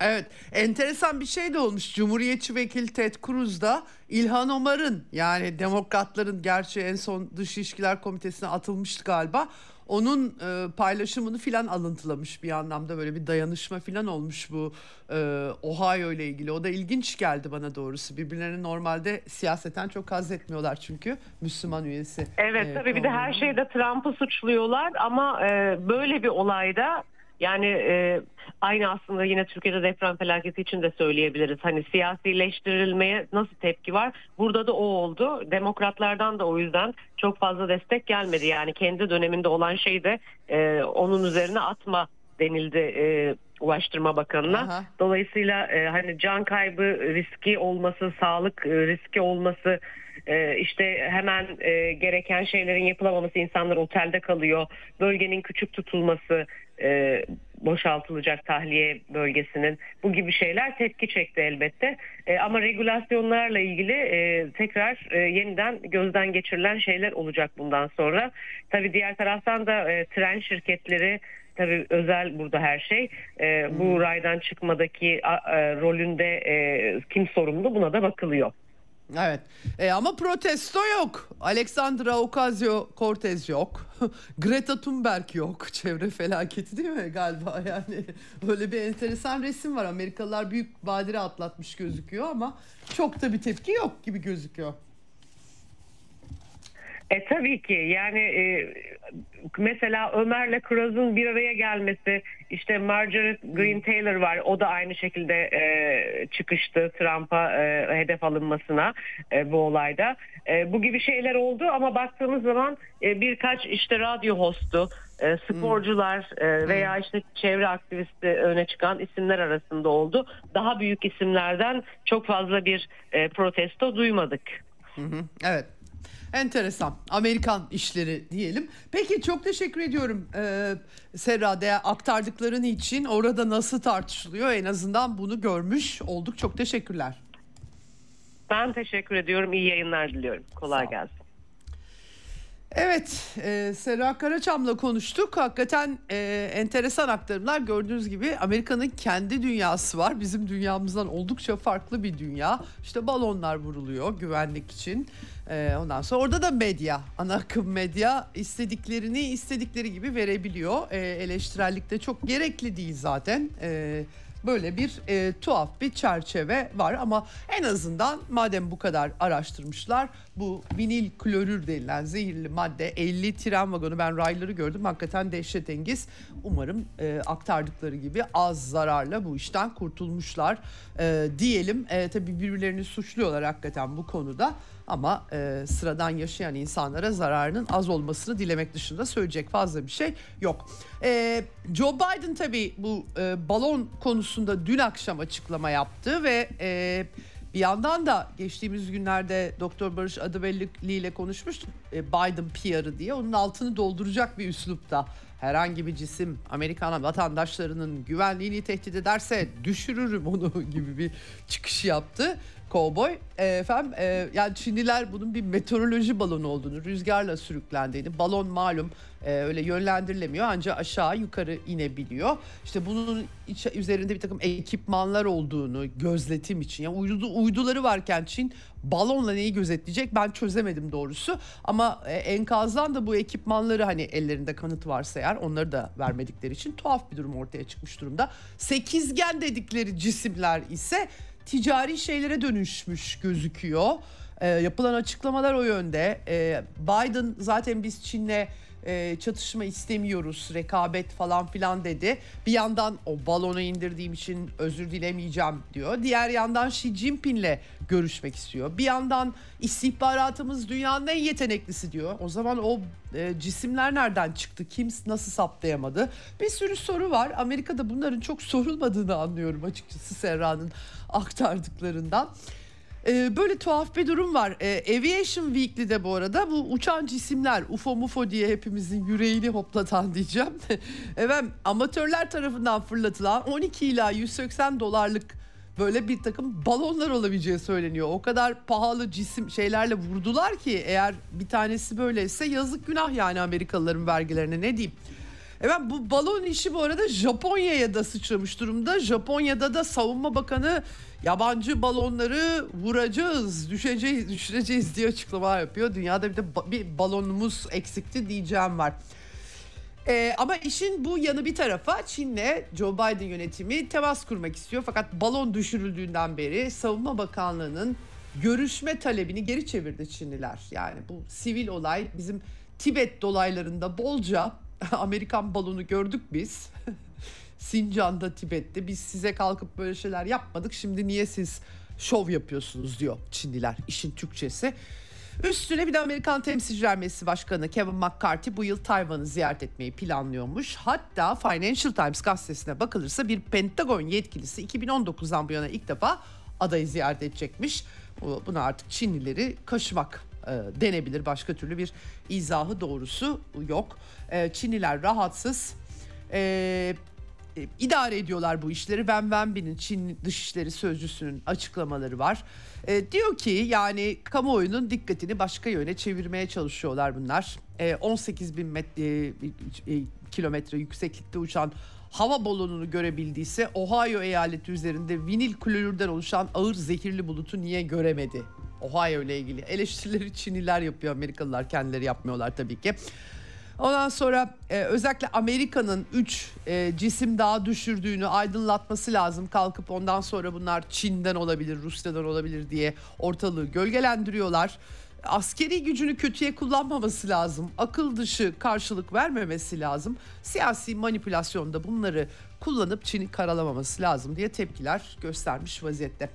Evet enteresan bir şey de olmuş. Cumhuriyetçi vekil Ted Cruz da İlhan Omar'ın yani demokratların gerçi en son Dış İlişkiler Komitesi'ne atılmıştı galiba. Onun e, paylaşımını filan alıntılamış bir anlamda böyle bir dayanışma filan olmuş bu e, Ohio ile ilgili. O da ilginç geldi bana doğrusu. Birbirlerini normalde siyaseten çok haz etmiyorlar çünkü Müslüman üyesi. Evet e, tabii bir de her şeyde Trump'ı suçluyorlar ama e, böyle bir olayda yani e, aynı aslında yine Türkiye'de deprem felaketi için de söyleyebiliriz. Hani siyasileştirilmeye nasıl tepki var? Burada da o oldu. Demokratlardan da o yüzden çok fazla destek gelmedi. Yani kendi döneminde olan şey de e, onun üzerine atma denildi e, Ulaştırma Bakanı'na. Aha. Dolayısıyla e, hani can kaybı riski olması, sağlık e, riski olması, e, işte hemen e, gereken şeylerin yapılamaması, insanlar otelde kalıyor, bölgenin küçük tutulması, e, boşaltılacak tahliye bölgesinin bu gibi şeyler tepki çekti elbette. E, ama regülasyonlarla ilgili e, tekrar e, yeniden gözden geçirilen şeyler olacak bundan sonra. Tabii diğer taraftan da e, tren şirketleri tabii özel burada her şey. E, bu raydan çıkmadaki a, e, rolünde e, kim sorumlu buna da bakılıyor. Evet E, ama protesto yok. Alexandra Ocasio-Cortez yok. Greta Thunberg yok. Çevre felaketi değil mi galiba yani. Öyle bir enteresan resim var. Amerikalılar büyük badire atlatmış gözüküyor ama çok da bir tepki yok gibi gözüküyor. E tabii ki yani e, mesela Ömer'le Kroz'un bir araya gelmesi işte Marjorie Green Taylor var o da aynı şekilde e, çıkıştı Trump'a e, hedef alınmasına e, bu olayda. E, bu gibi şeyler oldu ama baktığımız zaman e, birkaç işte radyo hostu e, sporcular e, veya işte çevre aktivisti öne çıkan isimler arasında oldu. Daha büyük isimlerden çok fazla bir e, protesto duymadık. Evet. Enteresan. Amerikan işleri diyelim. Peki çok teşekkür ediyorum ee, Serra aktardıkların için. Orada nasıl tartışılıyor en azından bunu görmüş olduk. Çok teşekkürler. Ben teşekkür ediyorum. İyi yayınlar diliyorum. Kolay gelsin. Evet, e, Serra Karaçam'la konuştuk. Hakikaten e, enteresan aktarımlar. Gördüğünüz gibi Amerika'nın kendi dünyası var. Bizim dünyamızdan oldukça farklı bir dünya. İşte balonlar vuruluyor güvenlik için. E, ondan sonra orada da medya, ana akım medya istediklerini istedikleri gibi verebiliyor. E, eleştirellik de çok gerekli değil zaten. E, böyle bir e, tuhaf bir çerçeve var. Ama en azından madem bu kadar araştırmışlar bu vinil klorür denilen zehirli madde 50 tren vagonu ben rayları gördüm hakikaten dehşetengiz. Umarım e, aktardıkları gibi az zararla bu işten kurtulmuşlar e, diyelim. E, tabii birbirlerini suçluyorlar hakikaten bu konuda ama e, sıradan yaşayan insanlara zararının az olmasını dilemek dışında söyleyecek fazla bir şey yok. E, Joe Biden tabii bu e, balon konusunda dün akşam açıklama yaptı ve e, bir yandan da geçtiğimiz günlerde Doktor Barış Adıbelli ile konuşmuştuk e, Biden PR'ı diye onun altını dolduracak bir üslupta herhangi bir cisim Amerikan vatandaşlarının güvenliğini tehdit ederse düşürürüm onu gibi bir çıkış yaptı. Cowboy e, efendim yani Çinliler bunun bir meteoroloji balonu olduğunu rüzgarla sürüklendiğini balon malum e, öyle yönlendirilemiyor ancak aşağı yukarı inebiliyor. İşte bunun iç, üzerinde bir takım ekipmanlar olduğunu gözletim için yani uydu, uyduları varken Çin balonla neyi gözetleyecek ben çözemedim doğrusu ama e, enkazdan da bu ekipmanları hani ellerinde kanıt varsa eğer onları da vermedikleri için tuhaf bir durum ortaya çıkmış durumda. Sekizgen dedikleri cisimler ise ticari şeylere dönüşmüş gözüküyor. E, yapılan açıklamalar o yönde. E, Biden zaten biz Çin'le e, çatışma istemiyoruz, rekabet falan filan dedi. Bir yandan o balonu indirdiğim için özür dilemeyeceğim diyor. Diğer yandan Xi Jinping'le görüşmek istiyor. Bir yandan istihbaratımız dünyanın en yeteneklisi diyor. O zaman o e, cisimler nereden çıktı? Kim nasıl saptayamadı? Bir sürü soru var. Amerika'da bunların çok sorulmadığını anlıyorum açıkçası Serra'nın aktardıklarından. Ee, böyle tuhaf bir durum var. Ee, Aviation Weekly'de bu arada bu uçan cisimler UFO mufo diye hepimizin yüreğini hoplatan diyeceğim. Efendim amatörler tarafından fırlatılan 12 ila 180 dolarlık böyle bir takım balonlar olabileceği söyleniyor. O kadar pahalı cisim şeylerle vurdular ki eğer bir tanesi böyleyse yazık günah yani Amerikalıların vergilerine ne diyeyim. Evet bu balon işi bu arada Japonya'ya da sıçramış durumda. Japonya'da da savunma bakanı yabancı balonları vuracağız, düşeceğiz, düşüreceğiz diye açıklama yapıyor. Dünyada bir de bir balonumuz eksikti diyeceğim var. Ee, ama işin bu yanı bir tarafa Çin'le Joe Biden yönetimi temas kurmak istiyor. Fakat balon düşürüldüğünden beri Savunma Bakanlığı'nın görüşme talebini geri çevirdi Çinliler. Yani bu sivil olay bizim Tibet dolaylarında bolca Amerikan balonu gördük biz. Sincan'da, Tibet'te biz size kalkıp böyle şeyler yapmadık. Şimdi niye siz şov yapıyorsunuz diyor Çinliler işin Türkçesi. Üstüne bir de Amerikan Temsilciler Meclisi Başkanı Kevin McCarthy bu yıl Tayvan'ı ziyaret etmeyi planlıyormuş. Hatta Financial Times gazetesine bakılırsa bir Pentagon yetkilisi 2019'dan bu yana ilk defa adayı ziyaret edecekmiş. Buna artık Çinlileri kaşımak e, denebilir. Başka türlü bir izahı doğrusu yok. E, Çinliler rahatsız. E, e, idare ediyorlar bu işleri. Ben Wenbin'in Çin Dışişleri Sözcüsü'nün açıklamaları var. E, diyor ki yani kamuoyunun dikkatini başka yöne çevirmeye çalışıyorlar bunlar. E, 18 bin metre, e, e, kilometre yükseklikte uçan hava balonunu görebildiyse Ohio eyaleti üzerinde vinil klorürden oluşan ağır zehirli bulutu niye göremedi? Ohio ile ilgili eleştirileri Çinliler yapıyor Amerikalılar kendileri yapmıyorlar tabii ki. Ondan sonra e, özellikle Amerika'nın 3 e, cisim daha düşürdüğünü aydınlatması lazım. Kalkıp ondan sonra bunlar Çin'den olabilir, Rusya'dan olabilir diye ortalığı gölgelendiriyorlar. Askeri gücünü kötüye kullanmaması lazım. Akıl dışı karşılık vermemesi lazım. Siyasi manipülasyonda bunları kullanıp Çin'i karalamaması lazım diye tepkiler göstermiş vaziyette.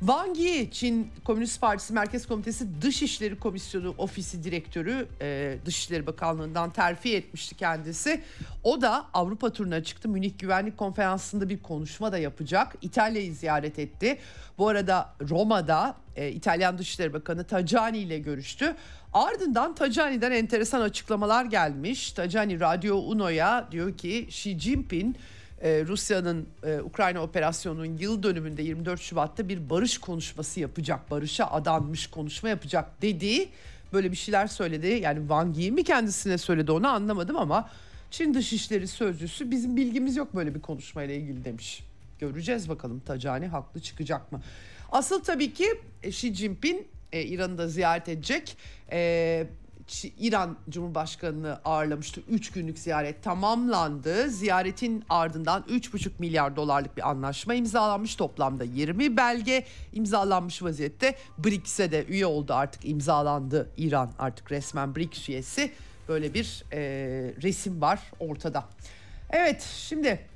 Wang Yi, Çin Komünist Partisi Merkez Komitesi Dışişleri Komisyonu Ofisi Direktörü e, Dışişleri Bakanlığı'ndan terfi etmişti kendisi. O da Avrupa turuna çıktı. Münih Güvenlik Konferansı'nda bir konuşma da yapacak. İtalya'yı ziyaret etti. Bu arada Roma'da e, İtalyan Dışişleri Bakanı Tajani ile görüştü. Ardından Tajani'den enteresan açıklamalar gelmiş. Tajani Radyo Uno'ya diyor ki Xi Jinping ee, Rusya'nın e, Ukrayna operasyonunun yıl dönümünde 24 Şubat'ta bir barış konuşması yapacak, barışa adanmış konuşma yapacak dediği böyle bir şeyler söyledi. Yani Wang Yi mi kendisine söyledi onu anlamadım ama Çin Dışişleri Sözcüsü bizim bilgimiz yok böyle bir konuşmayla ilgili demiş. Göreceğiz bakalım Tacani haklı çıkacak mı? Asıl tabii ki e, Xi Jinping e, İran'ı da ziyaret edecek. E, İran Cumhurbaşkanı'nı ağırlamıştı. 3 günlük ziyaret tamamlandı. Ziyaretin ardından 3,5 milyar dolarlık bir anlaşma imzalanmış. Toplamda 20 belge imzalanmış vaziyette. BRICS'e de üye oldu artık imzalandı. İran artık resmen BRICS üyesi. Böyle bir e, resim var ortada. Evet şimdi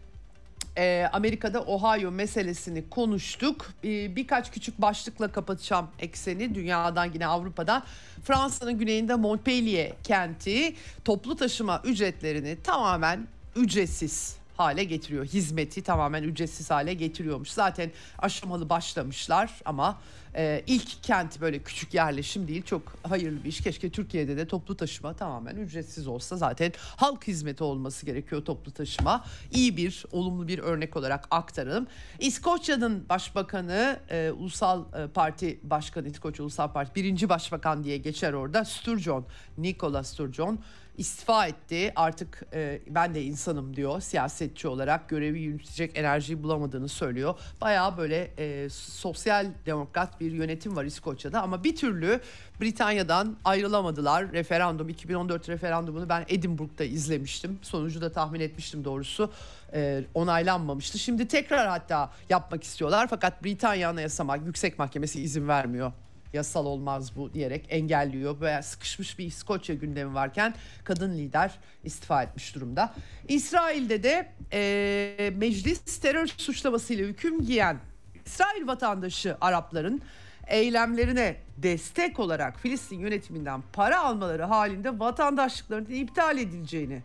e, Amerika'da Ohio meselesini konuştuk. E, birkaç küçük başlıkla kapatacağım ekseni dünyadan yine Avrupa'dan. Fransa'nın güneyinde Montpellier kenti toplu taşıma ücretlerini tamamen ücretsiz hale getiriyor. Hizmeti tamamen ücretsiz hale getiriyormuş. Zaten aşamalı başlamışlar ama e, ilk kent böyle küçük yerleşim değil. Çok hayırlı bir iş. Keşke Türkiye'de de toplu taşıma tamamen ücretsiz olsa. Zaten halk hizmeti olması gerekiyor toplu taşıma. İyi bir, olumlu bir örnek olarak aktaralım. İskoçya'nın başbakanı, e, Ulusal e, Parti Başkanı, İskoçya Ulusal Parti birinci başbakan diye geçer orada. Sturgeon, Nicola Sturgeon istifa etti. Artık e, ben de insanım diyor. Siyasetçi olarak görevi yürütecek enerjiyi bulamadığını söylüyor. Bayağı böyle e, sosyal demokrat bir yönetim var İskoçya'da ama bir türlü Britanya'dan ayrılamadılar. Referandum 2014 referandumunu ben Edinburgh'da izlemiştim. Sonucu da tahmin etmiştim doğrusu. E, onaylanmamıştı. Şimdi tekrar hatta yapmak istiyorlar fakat Britanya Anayasa Yüksek Mahkemesi izin vermiyor yasal olmaz bu diyerek engelliyor. Veya sıkışmış bir İskoçya gündemi varken kadın lider istifa etmiş durumda. İsrail'de de e, meclis terör suçlamasıyla hüküm giyen İsrail vatandaşı Arapların eylemlerine destek olarak Filistin yönetiminden para almaları halinde vatandaşlıklarının iptal edileceğini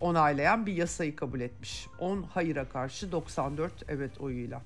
onaylayan bir yasayı kabul etmiş. 10 hayıra karşı 94 evet oyuyla.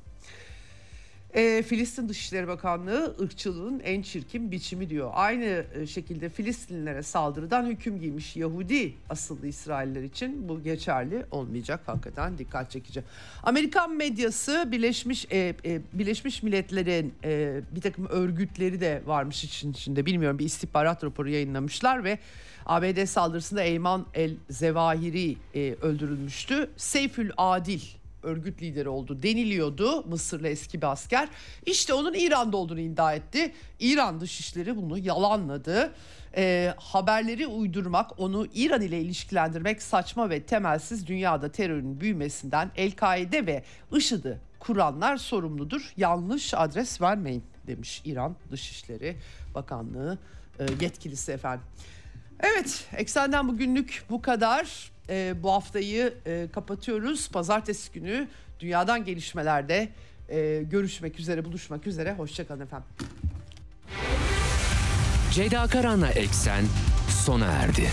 E, Filistin Dışişleri Bakanlığı ırkçılığın en çirkin biçimi diyor. Aynı e, şekilde Filistinlilere saldırıdan hüküm giymiş Yahudi asıllı İsrailler için bu geçerli olmayacak. Hakikaten dikkat çekici. Amerikan medyası Birleşmiş e, e, Birleşmiş Milletler'in e, bir takım örgütleri de varmış için içinde bilmiyorum bir istihbarat raporu yayınlamışlar ve ABD saldırısında Eyman El Zevahiri e, öldürülmüştü. Seyfül Adil örgüt lideri oldu deniliyordu. Mısırlı eski bir asker. İşte onun İran'da olduğunu iddia etti. İran Dışişleri bunu yalanladı. E, haberleri uydurmak, onu İran ile ilişkilendirmek saçma ve temelsiz dünyada terörün büyümesinden El-Kaide ve IŞİD'i kuranlar sorumludur. Yanlış adres vermeyin demiş İran Dışişleri Bakanlığı e, yetkilisi efendim. Evet, Eksen'den bugünlük bu kadar. E, bu haftayı e, kapatıyoruz. Pazartesi günü dünyadan gelişmelerde e, görüşmek üzere, buluşmak üzere. Hoşçakalın efendim. Ceyda Karan'la Eksen sona erdi.